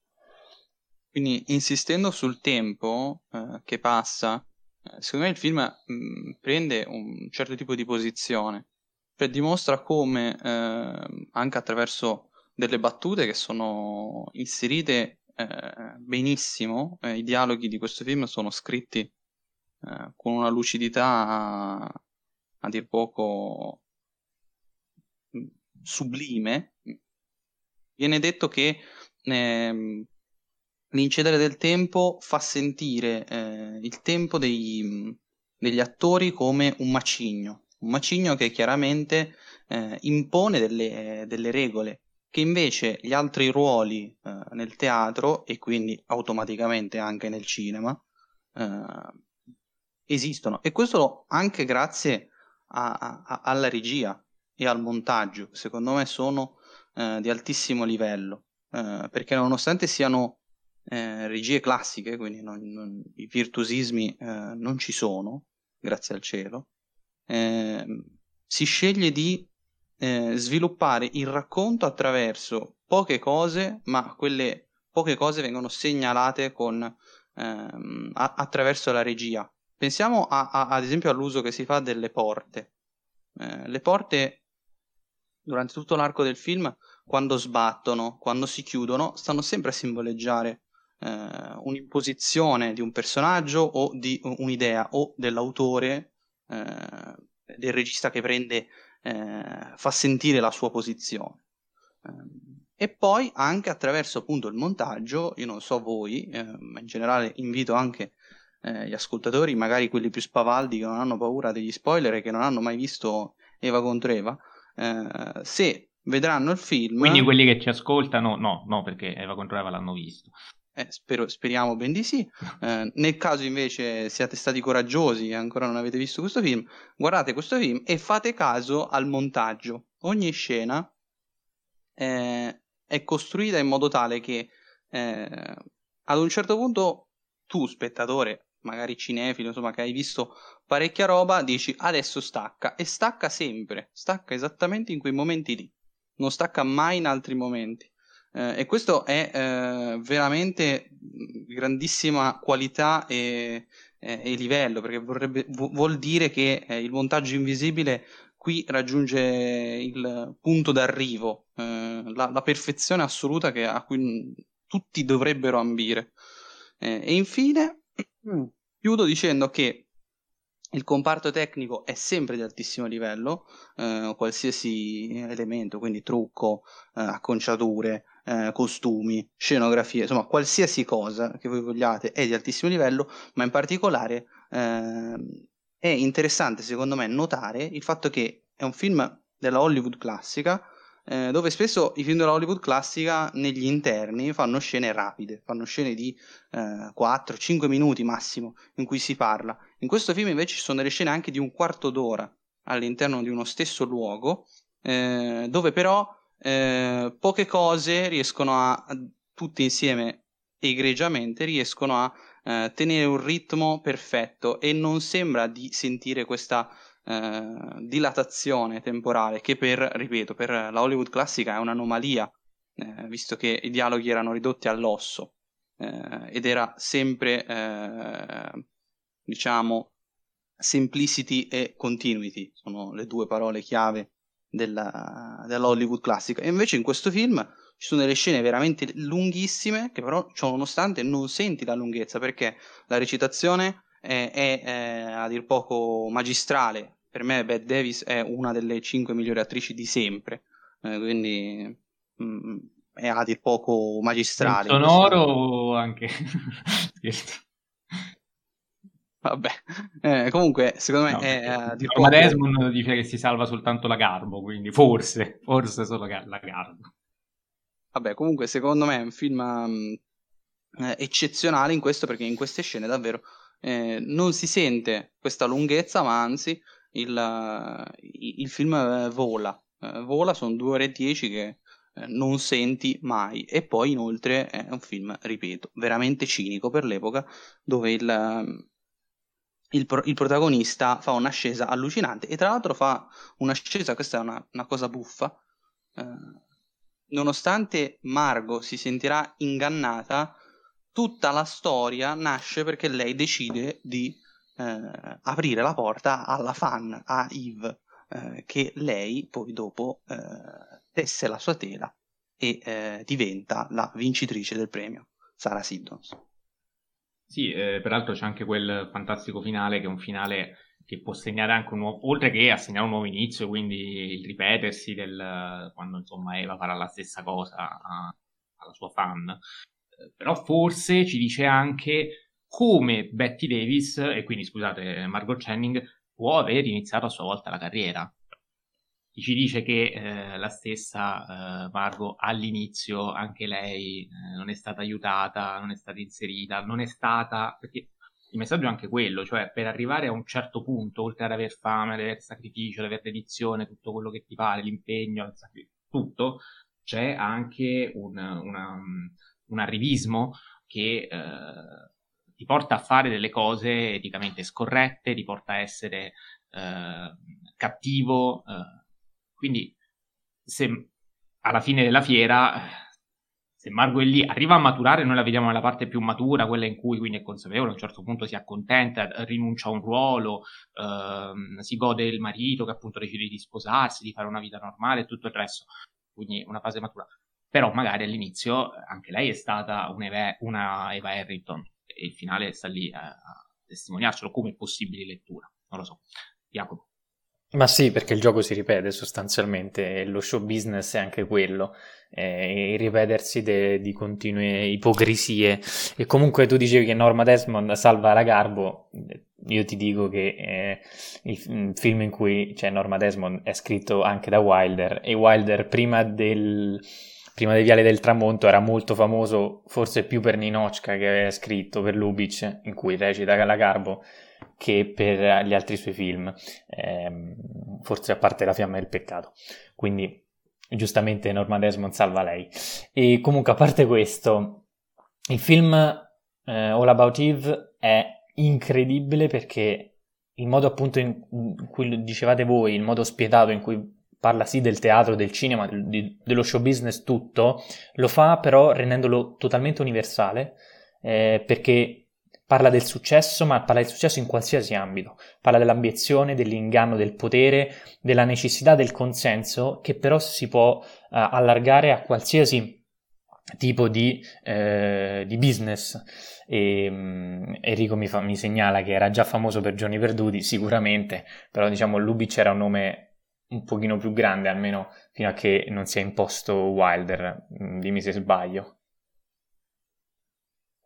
Quindi insistendo sul tempo eh, che passa eh, secondo me il film mh, mm, prende un certo tipo di posizione, cioè dimostra come eh, anche attraverso delle battute che sono inserite eh, benissimo, eh, i dialoghi di questo film sono scritti eh, con una lucidità a, a dir poco mm, sublime. Viene detto che eh, l'incedere del tempo fa sentire eh, il tempo dei, degli attori come un macigno, un macigno che chiaramente eh, impone delle, delle, regole che invece gli altri ruoli eh, nel teatro e quindi automaticamente anche nel cinema eh, esistono. E questo anche grazie a, a, alla regia e al montaggio, secondo me sono eh, di altissimo livello, eh, perché nonostante siano eh, regie classiche, quindi non, non, i virtuosismi eh, non ci sono, grazie al cielo, eh, si sceglie di eh, sviluppare il racconto attraverso poche cose, ma quelle poche cose vengono segnalate con, ehm, a- attraverso la regia. Pensiamo a, a, ad esempio all'uso che si fa delle porte. Eh, le porte durante tutto l'arco del film, quando sbattono, quando si chiudono, stanno sempre a simboleggiare eh, un'imposizione di un personaggio o di un'idea o dell'autore, eh, del regista che prende, eh, fa sentire la sua posizione. Eh, e poi anche attraverso appunto il montaggio, io non so voi, eh, ma in generale invito anche eh, gli ascoltatori, magari quelli più spavaldi che non hanno paura degli spoiler e che non hanno mai visto Eva contro Eva, se vedranno il film. Quindi quelli che ci ascoltano, no, no, perché Eva contro Eva l'hanno visto. Eh, spero, speriamo ben di sì. Eh, nel caso invece siate stati coraggiosi e ancora non avete visto questo film, guardate questo film e fate caso al montaggio. Ogni scena eh, è costruita in modo tale che eh, ad un certo punto tu, spettatore, magari cinefilo, insomma, che hai visto parecchia roba, dici adesso stacca e stacca sempre, stacca esattamente in quei momenti lì. non stacca mai in altri momenti. Eh, e questo è eh, veramente grandissima qualità e, e, e livello, perché vorrebbe, vuol dire che eh, il montaggio invisibile qui raggiunge il punto d'arrivo, eh, la, la, perfezione assoluta che, a cui tutti dovrebbero ambire. Eh, e infine chiudo dicendo che il comparto tecnico è sempre di altissimo livello, eh, qualsiasi elemento, quindi trucco, eh, acconciature, eh, costumi, scenografie, insomma qualsiasi cosa che voi vogliate è di altissimo livello, ma in particolare ehm, è interessante secondo me notare il fatto che è un film della Hollywood classica eh, dove spesso i film della Hollywood classica negli interni fanno scene rapide, fanno scene di eh, 4-5 minuti massimo in cui si parla. In questo film invece ci sono delle scene anche di un quarto d'ora all'interno di uno stesso luogo, eh, dove però eh, poche cose riescono a, tutte insieme egregiamente, riescono a eh, tenere un ritmo perfetto e non sembra di sentire questa eh, dilatazione temporale che per, ripeto, per la Hollywood classica è un'anomalia, eh, visto che i dialoghi erano ridotti all'osso eh, ed era sempre, diciamo, simplicity e continuity, sono le due parole chiave della, della Hollywood classica. E invece in questo film ci sono delle scene veramente lunghissime che però ciò nonostante non senti la lunghezza perché la recitazione è, è, è a dir poco magistrale per me Bette Davis è una delle cinque migliori attrici di sempre, eh, quindi mh, mm, è a dir poco magistrale. Il sonoro anche... Vabbè, eh, comunque secondo me no, è a dir poco... Desmond dice che si salva soltanto la Garbo, quindi forse, forse solo la Garbo. Vabbè, comunque secondo me è un film um, eccezionale in questo perché in queste scene davvero eh, non si sente questa lunghezza, ma anzi il, il film eh, vola, eh, vola, sono due ore e dieci che eh, non senti mai. E poi inoltre è un film, ripeto, veramente cinico per l'epoca dove il, il, il, protagonista fa un'ascesa allucinante e tra l'altro fa un'ascesa, questa è una, una cosa buffa, eh, nonostante Margot si sentirà ingannata, tutta la storia nasce perché lei decide di eh, aprire la porta alla fan, a Eve, eh, che lei poi dopo eh, tesse la sua tela e eh, diventa la vincitrice del premio, Sara Siddons. Sì, eh, peraltro c'è anche quel fantastico finale che è un finale che può segnare anche un nuovo, oltre che a segnare un nuovo inizio, quindi il ripetersi del quando insomma Eva farà la stessa cosa a, alla sua fan. Eh, però forse ci dice anche come Betty Davis, e quindi scusate, Margot Channing, può aver iniziato a sua volta la carriera. Ci dice che eh, la stessa eh, Margot all'inizio, anche lei, eh, non è stata aiutata, non è stata inserita, non è stata... perché il messaggio è anche quello, cioè per arrivare a un certo punto, oltre ad aver fame, ad aver sacrificio, ad aver dedizione, tutto quello che ti pare, l'impegno, tutto, c'è anche un, una, un arrivismo che eh, ti porta a fare delle cose eticamente scorrette, ti porta a essere eh, cattivo. Eh. Quindi, se alla fine della fiera, se Margot è lì, arriva a maturare, noi la vediamo nella parte più matura, quella in cui quindi è consapevole, a un certo punto si accontenta, rinuncia a un ruolo, ehm, si gode il marito che appunto decide di sposarsi, di fare una vita normale e tutto il resto. Quindi una fase matura. Però magari all'inizio anche lei è stata una una Eva Harrington, e il finale sta lì a testimoniarcelo come possibile lettura. Non lo so. Jacopo. Ma sì, perché il gioco si ripete sostanzialmente, e lo show business è anche quello, eh, il ripetersi de, di continue ipocrisie. E comunque tu dicevi che Norma Desmond salva la Garbo, io ti dico che eh, il, il, film in cui c'è Norma Desmond è scritto anche da Wilder, e Wilder prima del prima dei Viali del Tramonto era molto famoso, forse più per Ninochka che aveva scritto per Lubitsch, in cui recita la Garbo, che per gli altri suoi film, ehm, forse a parte La fiamma del peccato. Quindi giustamente Norma Desmond salva lei. E comunque a parte questo, il film eh, All About Eve è incredibile perché il modo appunto in cui dicevate voi, il modo spietato in cui parla sì del teatro, del cinema, di, dello show business tutto, lo fa però rendendolo totalmente universale, eh, perché parla del successo, ma parla del successo in qualsiasi ambito, parla dell'ambizione, dell'inganno, del potere, della necessità del consenso, che però si può eh, allargare a qualsiasi tipo di, eh, di business. E, um, Enrico mi, fa, mi, segnala che era già famoso per Giorni Perduti, sicuramente, però diciamo Lubitsch era un nome un pochino più grande, almeno fino a che non si è imposto Wilder, mm, dimmi se sbaglio.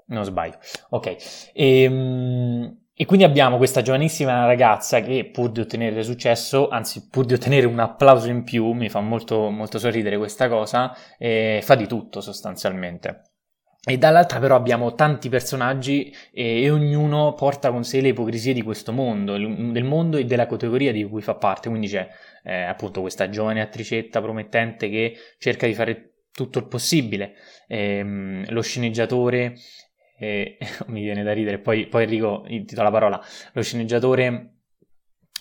Non sbaglio, ok. E, um, e quindi abbiamo questa giovanissima ragazza che pur di ottenere successo, anzi pur di ottenere un applauso in più, mi fa molto, molto sorridere questa cosa, eh, fa di tutto sostanzialmente. E dall'altra però abbiamo tanti personaggi e, e, ognuno porta con sé le ipocrisie di questo mondo, del mondo e della categoria di cui fa parte. Quindi c'è eh, appunto questa giovane attricetta promettente che cerca di fare tutto il possibile, ehm, lo sceneggiatore, eh, mi viene da ridere, poi, poi Enrico ti do la parola, lo sceneggiatore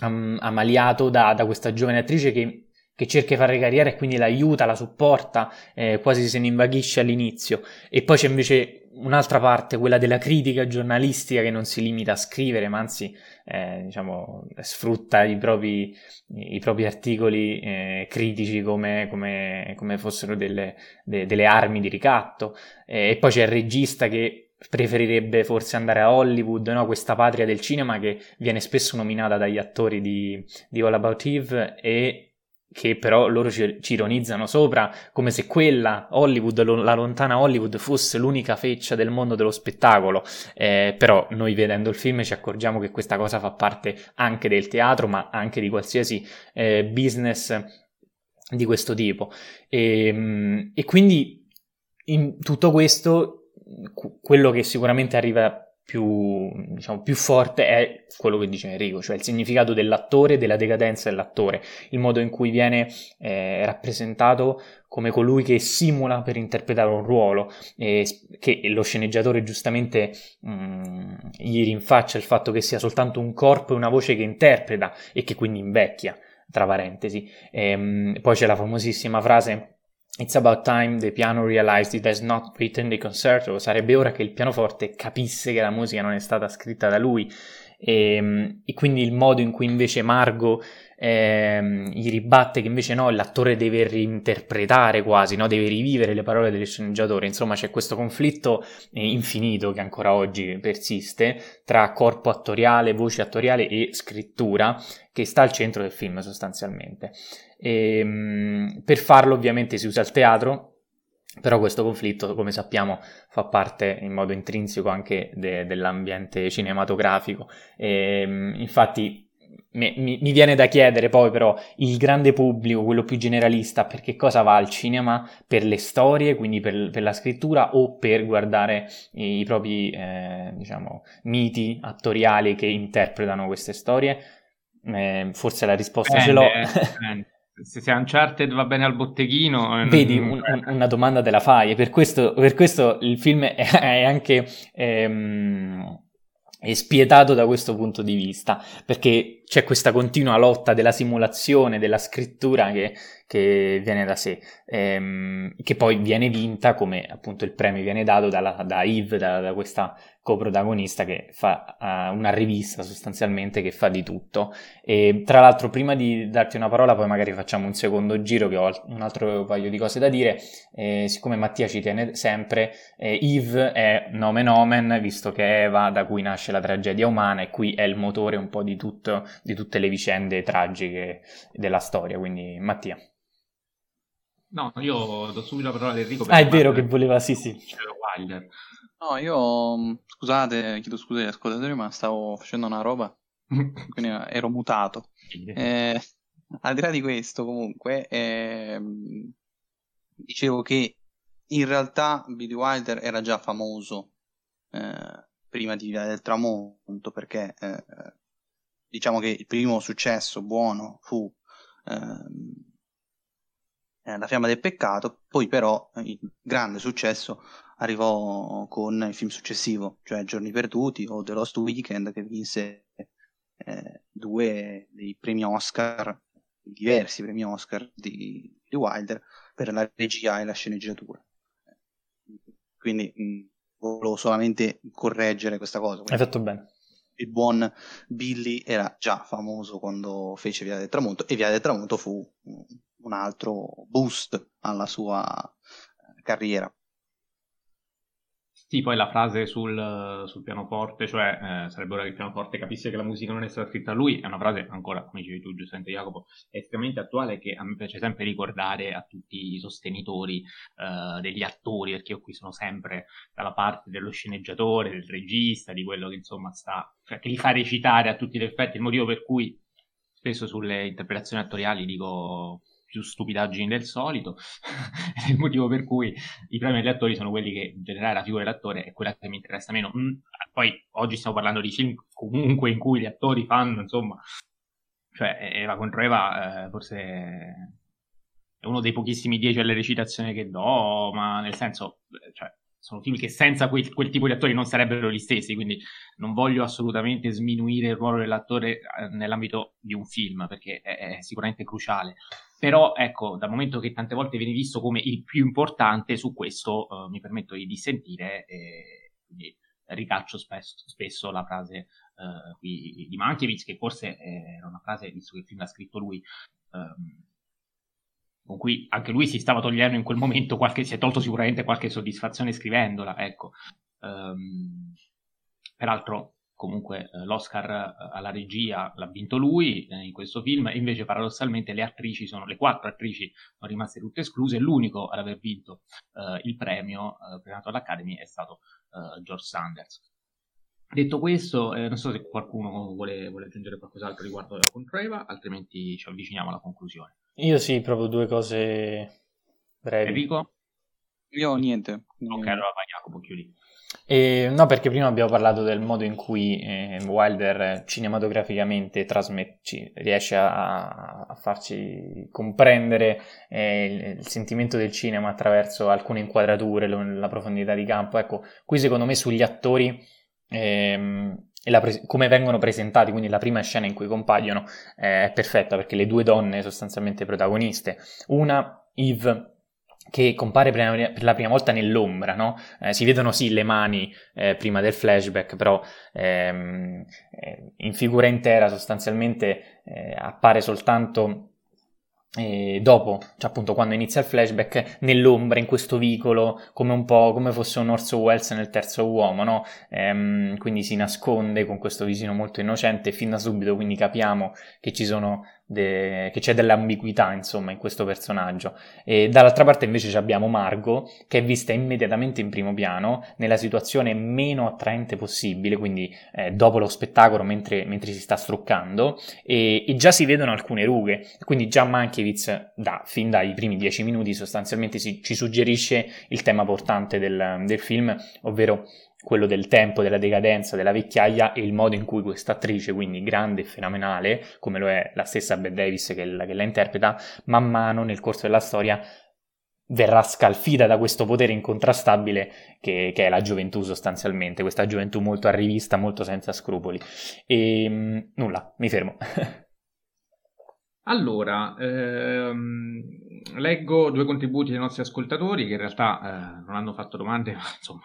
um, amaliato da, da questa giovane attrice che che cerca di fare carriera e quindi l'aiuta, la supporta, eh, quasi se ne invaghisce all'inizio. E poi c'è invece un'altra parte, quella della critica giornalistica che non si limita a scrivere, ma anzi eh, diciamo, sfrutta i propri, i propri articoli eh, critici come, come, come fossero delle, de, delle, armi di ricatto. E poi c'è il regista che preferirebbe forse andare a Hollywood, no? questa patria del cinema che viene spesso nominata dagli attori di, di All About Eve e che però loro ci, ci, ironizzano sopra come se quella Hollywood, lo, la lontana Hollywood, fosse l'unica feccia del mondo dello spettacolo. Eh, però noi vedendo il film ci accorgiamo che questa cosa fa parte anche del teatro, ma anche di qualsiasi eh, business di questo tipo. E, ehm, e quindi in tutto questo, quello che sicuramente arriva più, diciamo, più forte è quello che dice Enrico, cioè il significato dell'attore, della decadenza dell'attore, il modo in cui viene eh, rappresentato come colui che simula per interpretare un ruolo, e che lo sceneggiatore giustamente mh, mm, gli rinfaccia il fatto che sia soltanto un corpo e una voce che interpreta e che quindi invecchia, tra parentesi. E, ehm, mh, poi c'è la famosissima frase It's about time the piano realized it has not written the concerto. Sarebbe ora che il pianoforte capisse che la musica non è stata scritta da lui. E, ehm, e quindi il modo in cui invece Margot eh, gli ribatte che invece no, l'attore deve reinterpretare quasi, no? deve rivivere le parole del sceneggiatore. Insomma, c'è questo conflitto eh, infinito che ancora oggi persiste tra corpo attoriale, voce attoriale e scrittura che sta al centro del film sostanzialmente. E, ehm, per farlo ovviamente si usa il teatro, però questo conflitto, come sappiamo, fa parte in modo intrinseco anche de- dell'ambiente cinematografico. E, ehm, infatti mi, mi, viene da chiedere poi però il grande pubblico, quello più generalista, per che cosa va al cinema? Per le storie, quindi per, per la scrittura o per guardare i, i propri, eh, diciamo, miti attoriali che interpretano queste storie? Eh, forse la risposta ce l'ho. Se, se Uncharted va bene al botteghino... Eh, Vedi, un, un, una domanda te la fai e per questo, per questo il film è, è anche... Ehm, è spietato da questo punto di vista, perché c'è questa continua lotta della simulazione, della scrittura che, che viene da sé, ehm, che poi viene vinta come appunto il premio viene dato dalla, da Yves, da, da questa coprotagonista che fa uh, una rivista sostanzialmente che fa di tutto. E tra l'altro, prima di darti una parola, poi magari facciamo un secondo giro che ho un altro paio di cose da dire. Eh, siccome Mattia ci tiene sempre, eh, Eve è nomen omen, visto che è Eva da cui nasce la tragedia umana, e qui è il motore un po' di, tutto, di tutte le vicende tragiche della storia. Quindi, Mattia. No, io do subito la parola ad Enrico. Ah, è vero che voleva, sì, sì. Wilder. No, io mm, scusate, chiedo scusa agli ascoltatori, ma stavo facendo una roba, quindi ero mutato. Eh, al di là di questo, comunque, eh, dicevo che in realtà Billy Wilder era già famoso eh, prima di Via del Tramonto, perché eh, diciamo che il primo successo buono fu ehm, eh, La fiamma del peccato, poi però il grande successo arrivò con il film successivo, cioè Giorni Perduti o The Lost Weekend, che vinse eh, due dei premi Oscar diversi premi Oscar di, di Wilder per la regia e la sceneggiatura. Quindi mh, volevo solamente correggere questa cosa. Hai fatto bene. Il buon Billy era già famoso quando fece Via del Tramonto e Via del Tramonto fu un altro boost alla sua eh, carriera. Sì, poi la frase sul, sul pianoforte, cioè eh, sarebbe ora che il pianoforte capisse che la musica non è stata scritta a lui, è una frase ancora, come dicevi tu giustamente Jacopo, estremamente attuale che a me piace sempre ricordare a tutti i sostenitori eh, degli attori, perché io qui sono sempre dalla parte dello sceneggiatore, del regista, di quello che insomma sta, cioè che li fa recitare a tutti gli effetti, il motivo per cui spesso sulle interpretazioni attoriali dico più stupidaggini del solito, è il motivo per cui i premi degli attori sono quelli che in generale la figura dell'attore è quella che mi interessa meno. Mm, poi oggi stiamo parlando di film comunque in cui gli attori fanno, insomma, cioè Eva contro Eva eh, forse è uno dei pochissimi dieci alle recitazioni che do, ma nel senso, sono film che senza quel, quel, tipo di attori non sarebbero gli stessi, quindi non voglio assolutamente sminuire il ruolo dell'attore eh, nell'ambito di un film, perché è, è sicuramente cruciale. Però ecco, dal momento che tante volte viene visto come il più importante, su questo uh, mi permetto di dissentire e quindi ricaccio spesso, spesso la frase uh, qui di Mankiewicz, che forse era una frase, visto che il film l'ha scritto lui, um, con cui anche lui si stava togliendo in quel momento qualche, si è tolto sicuramente qualche soddisfazione scrivendola, ecco. Um, peraltro comunque eh, l'Oscar eh, alla regia l'ha vinto lui eh, in questo film, invece paradossalmente le attrici sono, le quattro attrici sono rimaste tutte escluse, l'unico ad aver vinto eh, il premio eh, premiato all'Academy è stato eh, George Sanders. Detto questo, non so se qualcuno vuole, vuole aggiungere qualcos'altro riguardo la Contreva, altrimenti ci avviciniamo alla conclusione. Io sì, proprio due cose brevi. Enrico? Io niente. Ok, allora vai Jacopo, chiudi. E, no, perché prima abbiamo parlato del modo in cui eh, Wilder cinematograficamente trasmet- riesce a, a, farci comprendere eh, il, il, sentimento del cinema attraverso alcune inquadrature, lo, la profondità di campo. Ecco, qui secondo me sugli attori ehm, pre- come vengono presentati, quindi la prima scena in cui compaiono eh, è perfetta perché le due donne sostanzialmente protagoniste, una Eve che compare per la prima volta nell'ombra, no? Eh, si vedono sì le mani eh, prima del flashback, però ehm, eh, in figura intera sostanzialmente eh, appare soltanto e dopo, cioè appunto quando inizia il flashback, nell'ombra, in questo vicolo, come un po' come fosse un Orso Welles nel terzo uomo, no? Ehm, quindi si nasconde con questo visino molto innocente fin da subito, quindi capiamo che ci sono de... che c'è dell'ambiguità insomma in questo personaggio. E dall'altra parte invece abbiamo Margot che è vista immediatamente in primo piano nella situazione meno attraente possibile quindi eh, dopo lo spettacolo mentre, mentre, si sta struccando e, e, già si vedono alcune rughe. Quindi già Mankiewicz da, fin dai primi dieci minuti sostanzialmente si, ci suggerisce il tema portante del, del film ovvero quello del tempo, della decadenza, della vecchiaia e il modo in cui questa attrice, quindi grande e fenomenale, come lo è la stessa Bette Davis che la, che la interpreta, man mano nel corso della storia verrà scalfita da questo potere incontrastabile che, che, è la gioventù sostanzialmente, questa gioventù molto arrivista, molto senza scrupoli. E ehm, nulla, mi fermo. Allora, ehm, leggo due contributi dei nostri ascoltatori che in realtà eh, non hanno fatto domande, ma insomma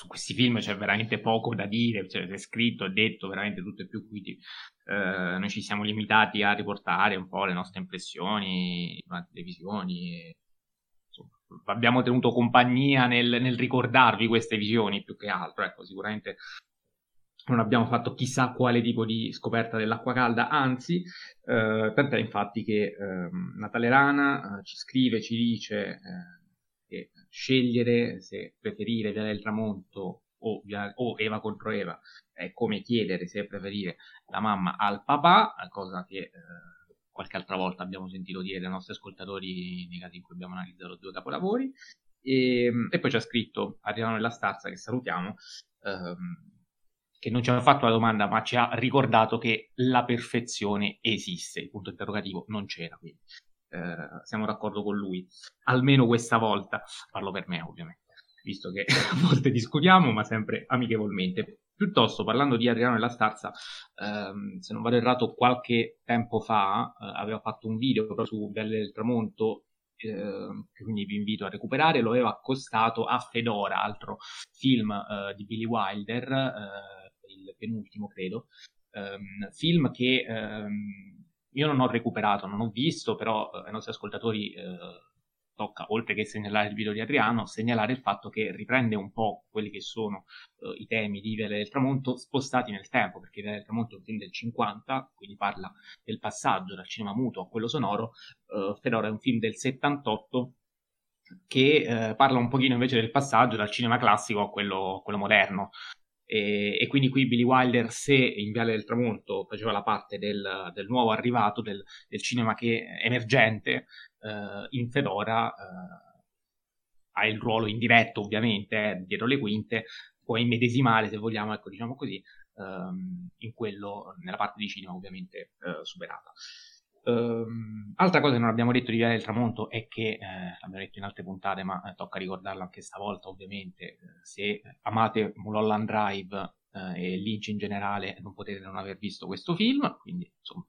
su questi film c'è veramente poco da dire, cioè, è scritto e detto veramente tutto e più, quindi eh, noi ci siamo limitati a riportare un po' le nostre impressioni durante le visioni. E, insomma, abbiamo tenuto compagnia nel, nel, ricordarvi queste visioni più che altro, ecco, sicuramente non abbiamo fatto chissà quale tipo di scoperta dell'acqua calda, anzi, eh, tant'è infatti che eh, Natale Rana eh, ci scrive, ci dice eh, scegliere se preferire Via del Tramonto o, o, Eva contro Eva è come chiedere se preferire la mamma al papà, cosa che eh, qualche altra volta abbiamo sentito dire dai nostri ascoltatori nei casi in cui abbiamo analizzato due capolavori. E, ehm, e poi c'è scritto Adriano nella Stazza, che salutiamo, ehm, che non ci ha fatto la domanda, ma ci ha ricordato che la perfezione esiste. Il punto interrogativo non c'era, quindi eh, siamo d'accordo con lui, almeno questa volta, parlo per me ovviamente, visto che a volte discutiamo, ma sempre amichevolmente. Piuttosto, parlando di Adriano e la Starza, ehm, se non vado errato, qualche tempo fa eh, aveva fatto un video proprio su Belle del Tramonto, eh, quindi vi invito a recuperare, lo aveva accostato a Fedora, altro film eh, di Billy Wilder, eh, il penultimo credo, ehm, film che ehm, io non ho recuperato, non ho visto, però eh, ai nostri ascoltatori eh, tocca, oltre che segnalare il video di Adriano, segnalare il fatto che riprende un po' quelli che sono uh, i temi di Viale del Tramonto spostati nel tempo, perché Viale del Tramonto è un film del 50, quindi parla del passaggio dal cinema muto a quello sonoro, uh, Fedora è un film del 78 che uh, parla un pochino invece del passaggio dal cinema classico a quello, quello moderno. E, e, quindi qui Billy Wilder, se in Viale del Tramonto faceva la parte del, del nuovo arrivato, del, del cinema che, emergente, eh, in Fedora eh, ha il ruolo indiretto ovviamente eh, dietro le quinte, può immedesimare se vogliamo, ecco diciamo così, ehm, in quello, nella parte di cinema ovviamente eh, superata. Um, altra cosa che non abbiamo detto di Via del Tramonto è che, eh, l'abbiamo detto in altre puntate, ma eh, tocca ricordarlo anche stavolta ovviamente, eh, se amate Mulholland Drive eh, e Lynch in generale non potete non aver visto questo film, quindi insomma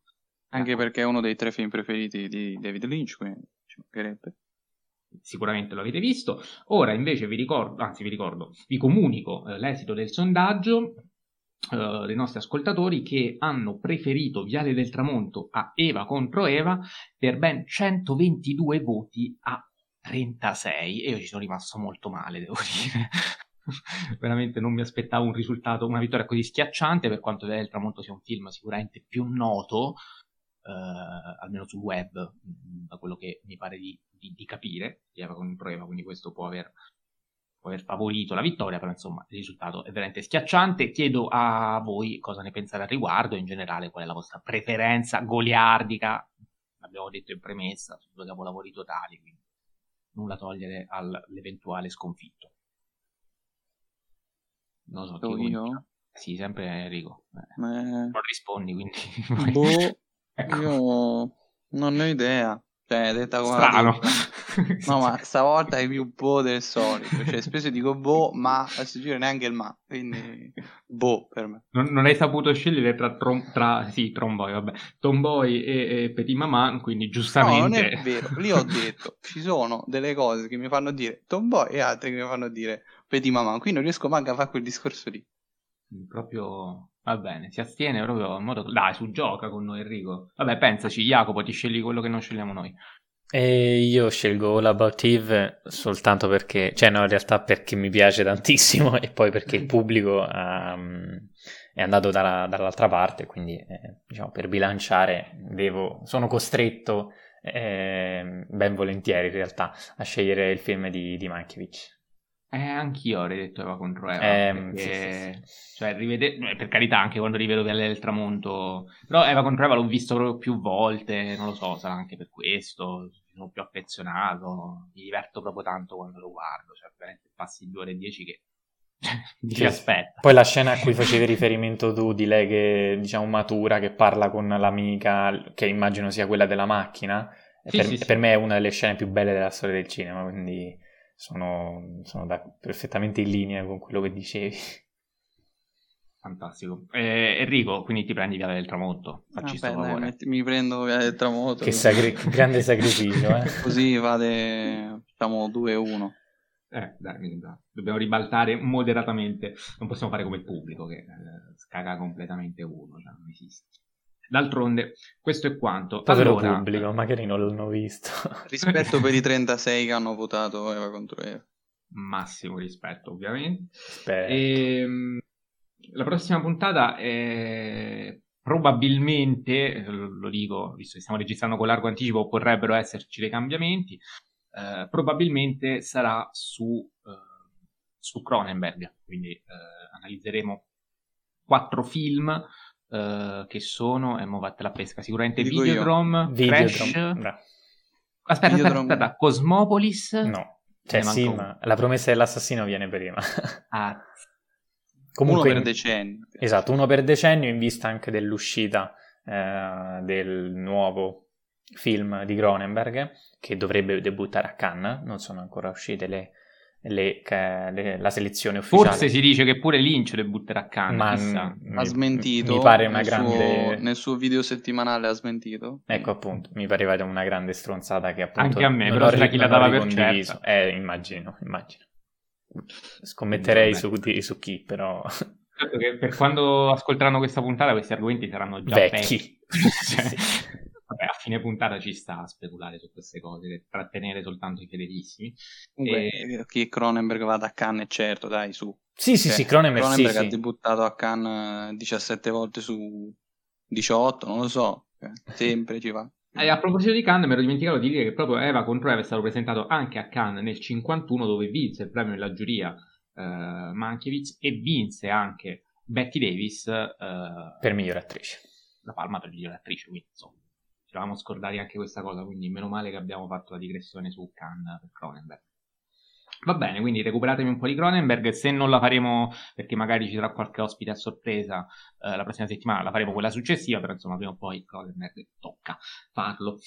anche perché è uno dei tre film preferiti di David Lynch, quindi ci mancherebbe. Sicuramente lo avete visto. Ora invece vi ricordo, anzi vi ricordo, vi comunico eh, l'esito del sondaggio eh, dei nostri ascoltatori che hanno preferito Viale del Tramonto a Eva contro Eva per ben 122 voti a 36 e io ci sono rimasto molto male, devo dire. veramente non mi aspettavo un risultato, una vittoria così schiacciante per quanto Viale del Tramonto sia un film sicuramente più noto eh, almeno sul web, mm, da quello che mi pare di, di, di capire, di Eva con Proeva, quindi questo può aver, può aver, favorito la vittoria, però insomma il risultato è veramente schiacciante. Chiedo a voi cosa ne pensate al riguardo, in generale qual è la vostra preferenza goliardica, l'abbiamo detto in premessa, su due capolavori totali, quindi nulla togliere all'eventuale sconfitto. Non so, chi io? Sì, sempre Enrico. Eh, Ma... Non rispondi, quindi... Boh, Ecco. Io non ne ho idea. Cioè, detta come Strano. No, ma stavolta è più boh del solito. Cioè, spesso dico boh, ma adesso giro neanche il ma. Quindi, boh per me. Non, non hai saputo scegliere tra, trom- tra sì, Tromboy, vabbè, Tomboy e, e Petit Maman, quindi giustamente. No, non è vero. Lì ho detto, ci sono delle cose che mi fanno dire Tomboy e altre che mi fanno dire Petit Maman. Qui non riesco manco a fare quel discorso lì. Proprio Va bene, si astiene proprio in modo... Dai, su gioca con noi Enrico. Vabbè, pensaci, Jacopo, ti scegli quello che non scegliamo noi. E io scelgo All About Eve soltanto perché, cioè no, in realtà perché mi piace tantissimo e poi perché il pubblico um, è andato dalla, dall'altra parte, quindi eh, diciamo per bilanciare devo, sono costretto eh, ben volentieri in realtà a scegliere il film di, di Mankiewicz. Eh, anch'io avrei detto Eva contro Eva. Eh, perché, sì, sì. Cioè, rivede... Eh, per carità, anche quando rivedo Viale del Tramonto. Però Eva contro Eva l'ho visto proprio più volte, non lo so, sarà anche per questo. Sono più affezionato. Mi diverto proprio tanto quando lo guardo. Cioè, veramente passi due ore e dieci che ti sì. aspetta. Poi la scena a cui facevi riferimento tu di lei che diciamo matura, che parla con l'amica, che immagino sia quella della macchina, sì, per, sì, per me è una delle scene più belle della storia del cinema, quindi sono, sono da, perfettamente in linea con quello che dicevi. Fantastico. Eh, Enrico, quindi ti prendi Via del Tramonto. Facci ah, beh, dai, mi prendo Via del Tramonto. Che sacri- grande sacrificio, eh. Così vade, diciamo, 2-1. Eh, dai, dobbiamo ribaltare moderatamente. Non possiamo fare come il pubblico che eh, scaga completamente uno, cioè non esiste. D'altronde, questo è quanto. Povero allora, pubblico, magari non l'hanno visto. rispetto per i 36 che hanno votato Eva contro Eva. Massimo rispetto, ovviamente. E, ehm, la prossima puntata è probabilmente, lo dico, visto che stiamo registrando con largo anticipo, potrebbero esserci dei cambiamenti. Eh, probabilmente sarà su, eh, su Cronenberg, quindi eh, analizzeremo quattro film uh, che sono, e mo vatte la pesca, sicuramente Dico Videodrome, Videodrome, Crash... Aspetta, aspetta, aspetta, Cosmopolis? No, cioè sì, ma la promessa dell'assassino viene prima. ah. Comunque, uno per decennio. Esatto, uno per decennio in vista anche dell'uscita eh, del nuovo film di Cronenberg che dovrebbe debuttare a Cannes, non sono ancora uscite le, le, le, la selezione ufficiale. Forse si dice che pure Lynch debutterà a Cannes, Ma mi, ha smentito. Mi pare una nel grande... Suo, nel suo video settimanale ha smentito. Ecco appunto, mi pareva una grande stronzata che appunto... Anche a me, però c'era chi la dava per certa. Eh, immagino, immagino. Scommetterei su, di- su chi, però... Certo che per quando ascolteranno questa puntata questi argomenti saranno già Vecchi. Cioè, sì. Vabbè, a fine puntata ci sta a speculare su queste cose, per trattenere soltanto i fedelissimi. Comunque, E- che Cronenberg vada a Cannes, è certo, dai, su. Sì, sì, Cioè, sì, Cronenberg, Cronenberg sì. ha debuttato a Cannes eh, 17 volte su 18, non lo so. Cioè, sempre ci va. E a proposito di Cannes, mi ero dimenticato di dire che proprio Eva contro Eva è stato presentato anche a Cannes nel 51, dove vinse il premio della giuria eh, Mankiewicz e vinse anche Betty Davis eh, Per miglior attrice. la palma per migliore attrice. Quindi insomma, ci eravamo scordati anche questa cosa. Quindi meno male che abbiamo fatto la digressione su Cannes per Cronenberg. Va bene, quindi recuperatemi un po' di Cronenberg. Se non la faremo, perché magari ci sarà qualche ospite a sorpresa eh, la prossima settimana, la faremo quella successiva. Però insomma, prima o poi Cronenberg tocca farlo.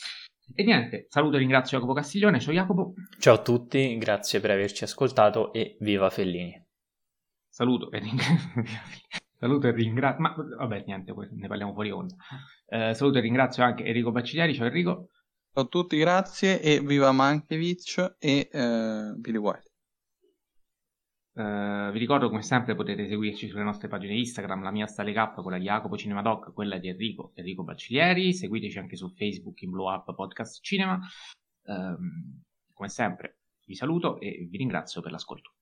E niente, saluto e ringrazio Jacopo Castiglione. Ciao Jacopo. Ciao a tutti, grazie per averci ascoltato e viva Fellini. Saluto e ringrazio. Saluto e ringrazio. Ma vabbè, niente, ne parliamo fuori onda. Eh, saluto e ringrazio anche Enrico Baccigliari. Ciao Enrico. Ciao a tutti, grazie e viva Mankiewicz e eh, Billy White. Eh, vi ricordo come sempre potete seguirci sulle nostre pagine Instagram, la mia Stale K, quella di Jacopo Cinemadoc, quella di Enrico, Enrico Bacciglieri. Seguiteci anche su Facebook in Blow Up Podcast Cinema. Ehm, come sempre vi saluto e vi ringrazio per l'ascolto.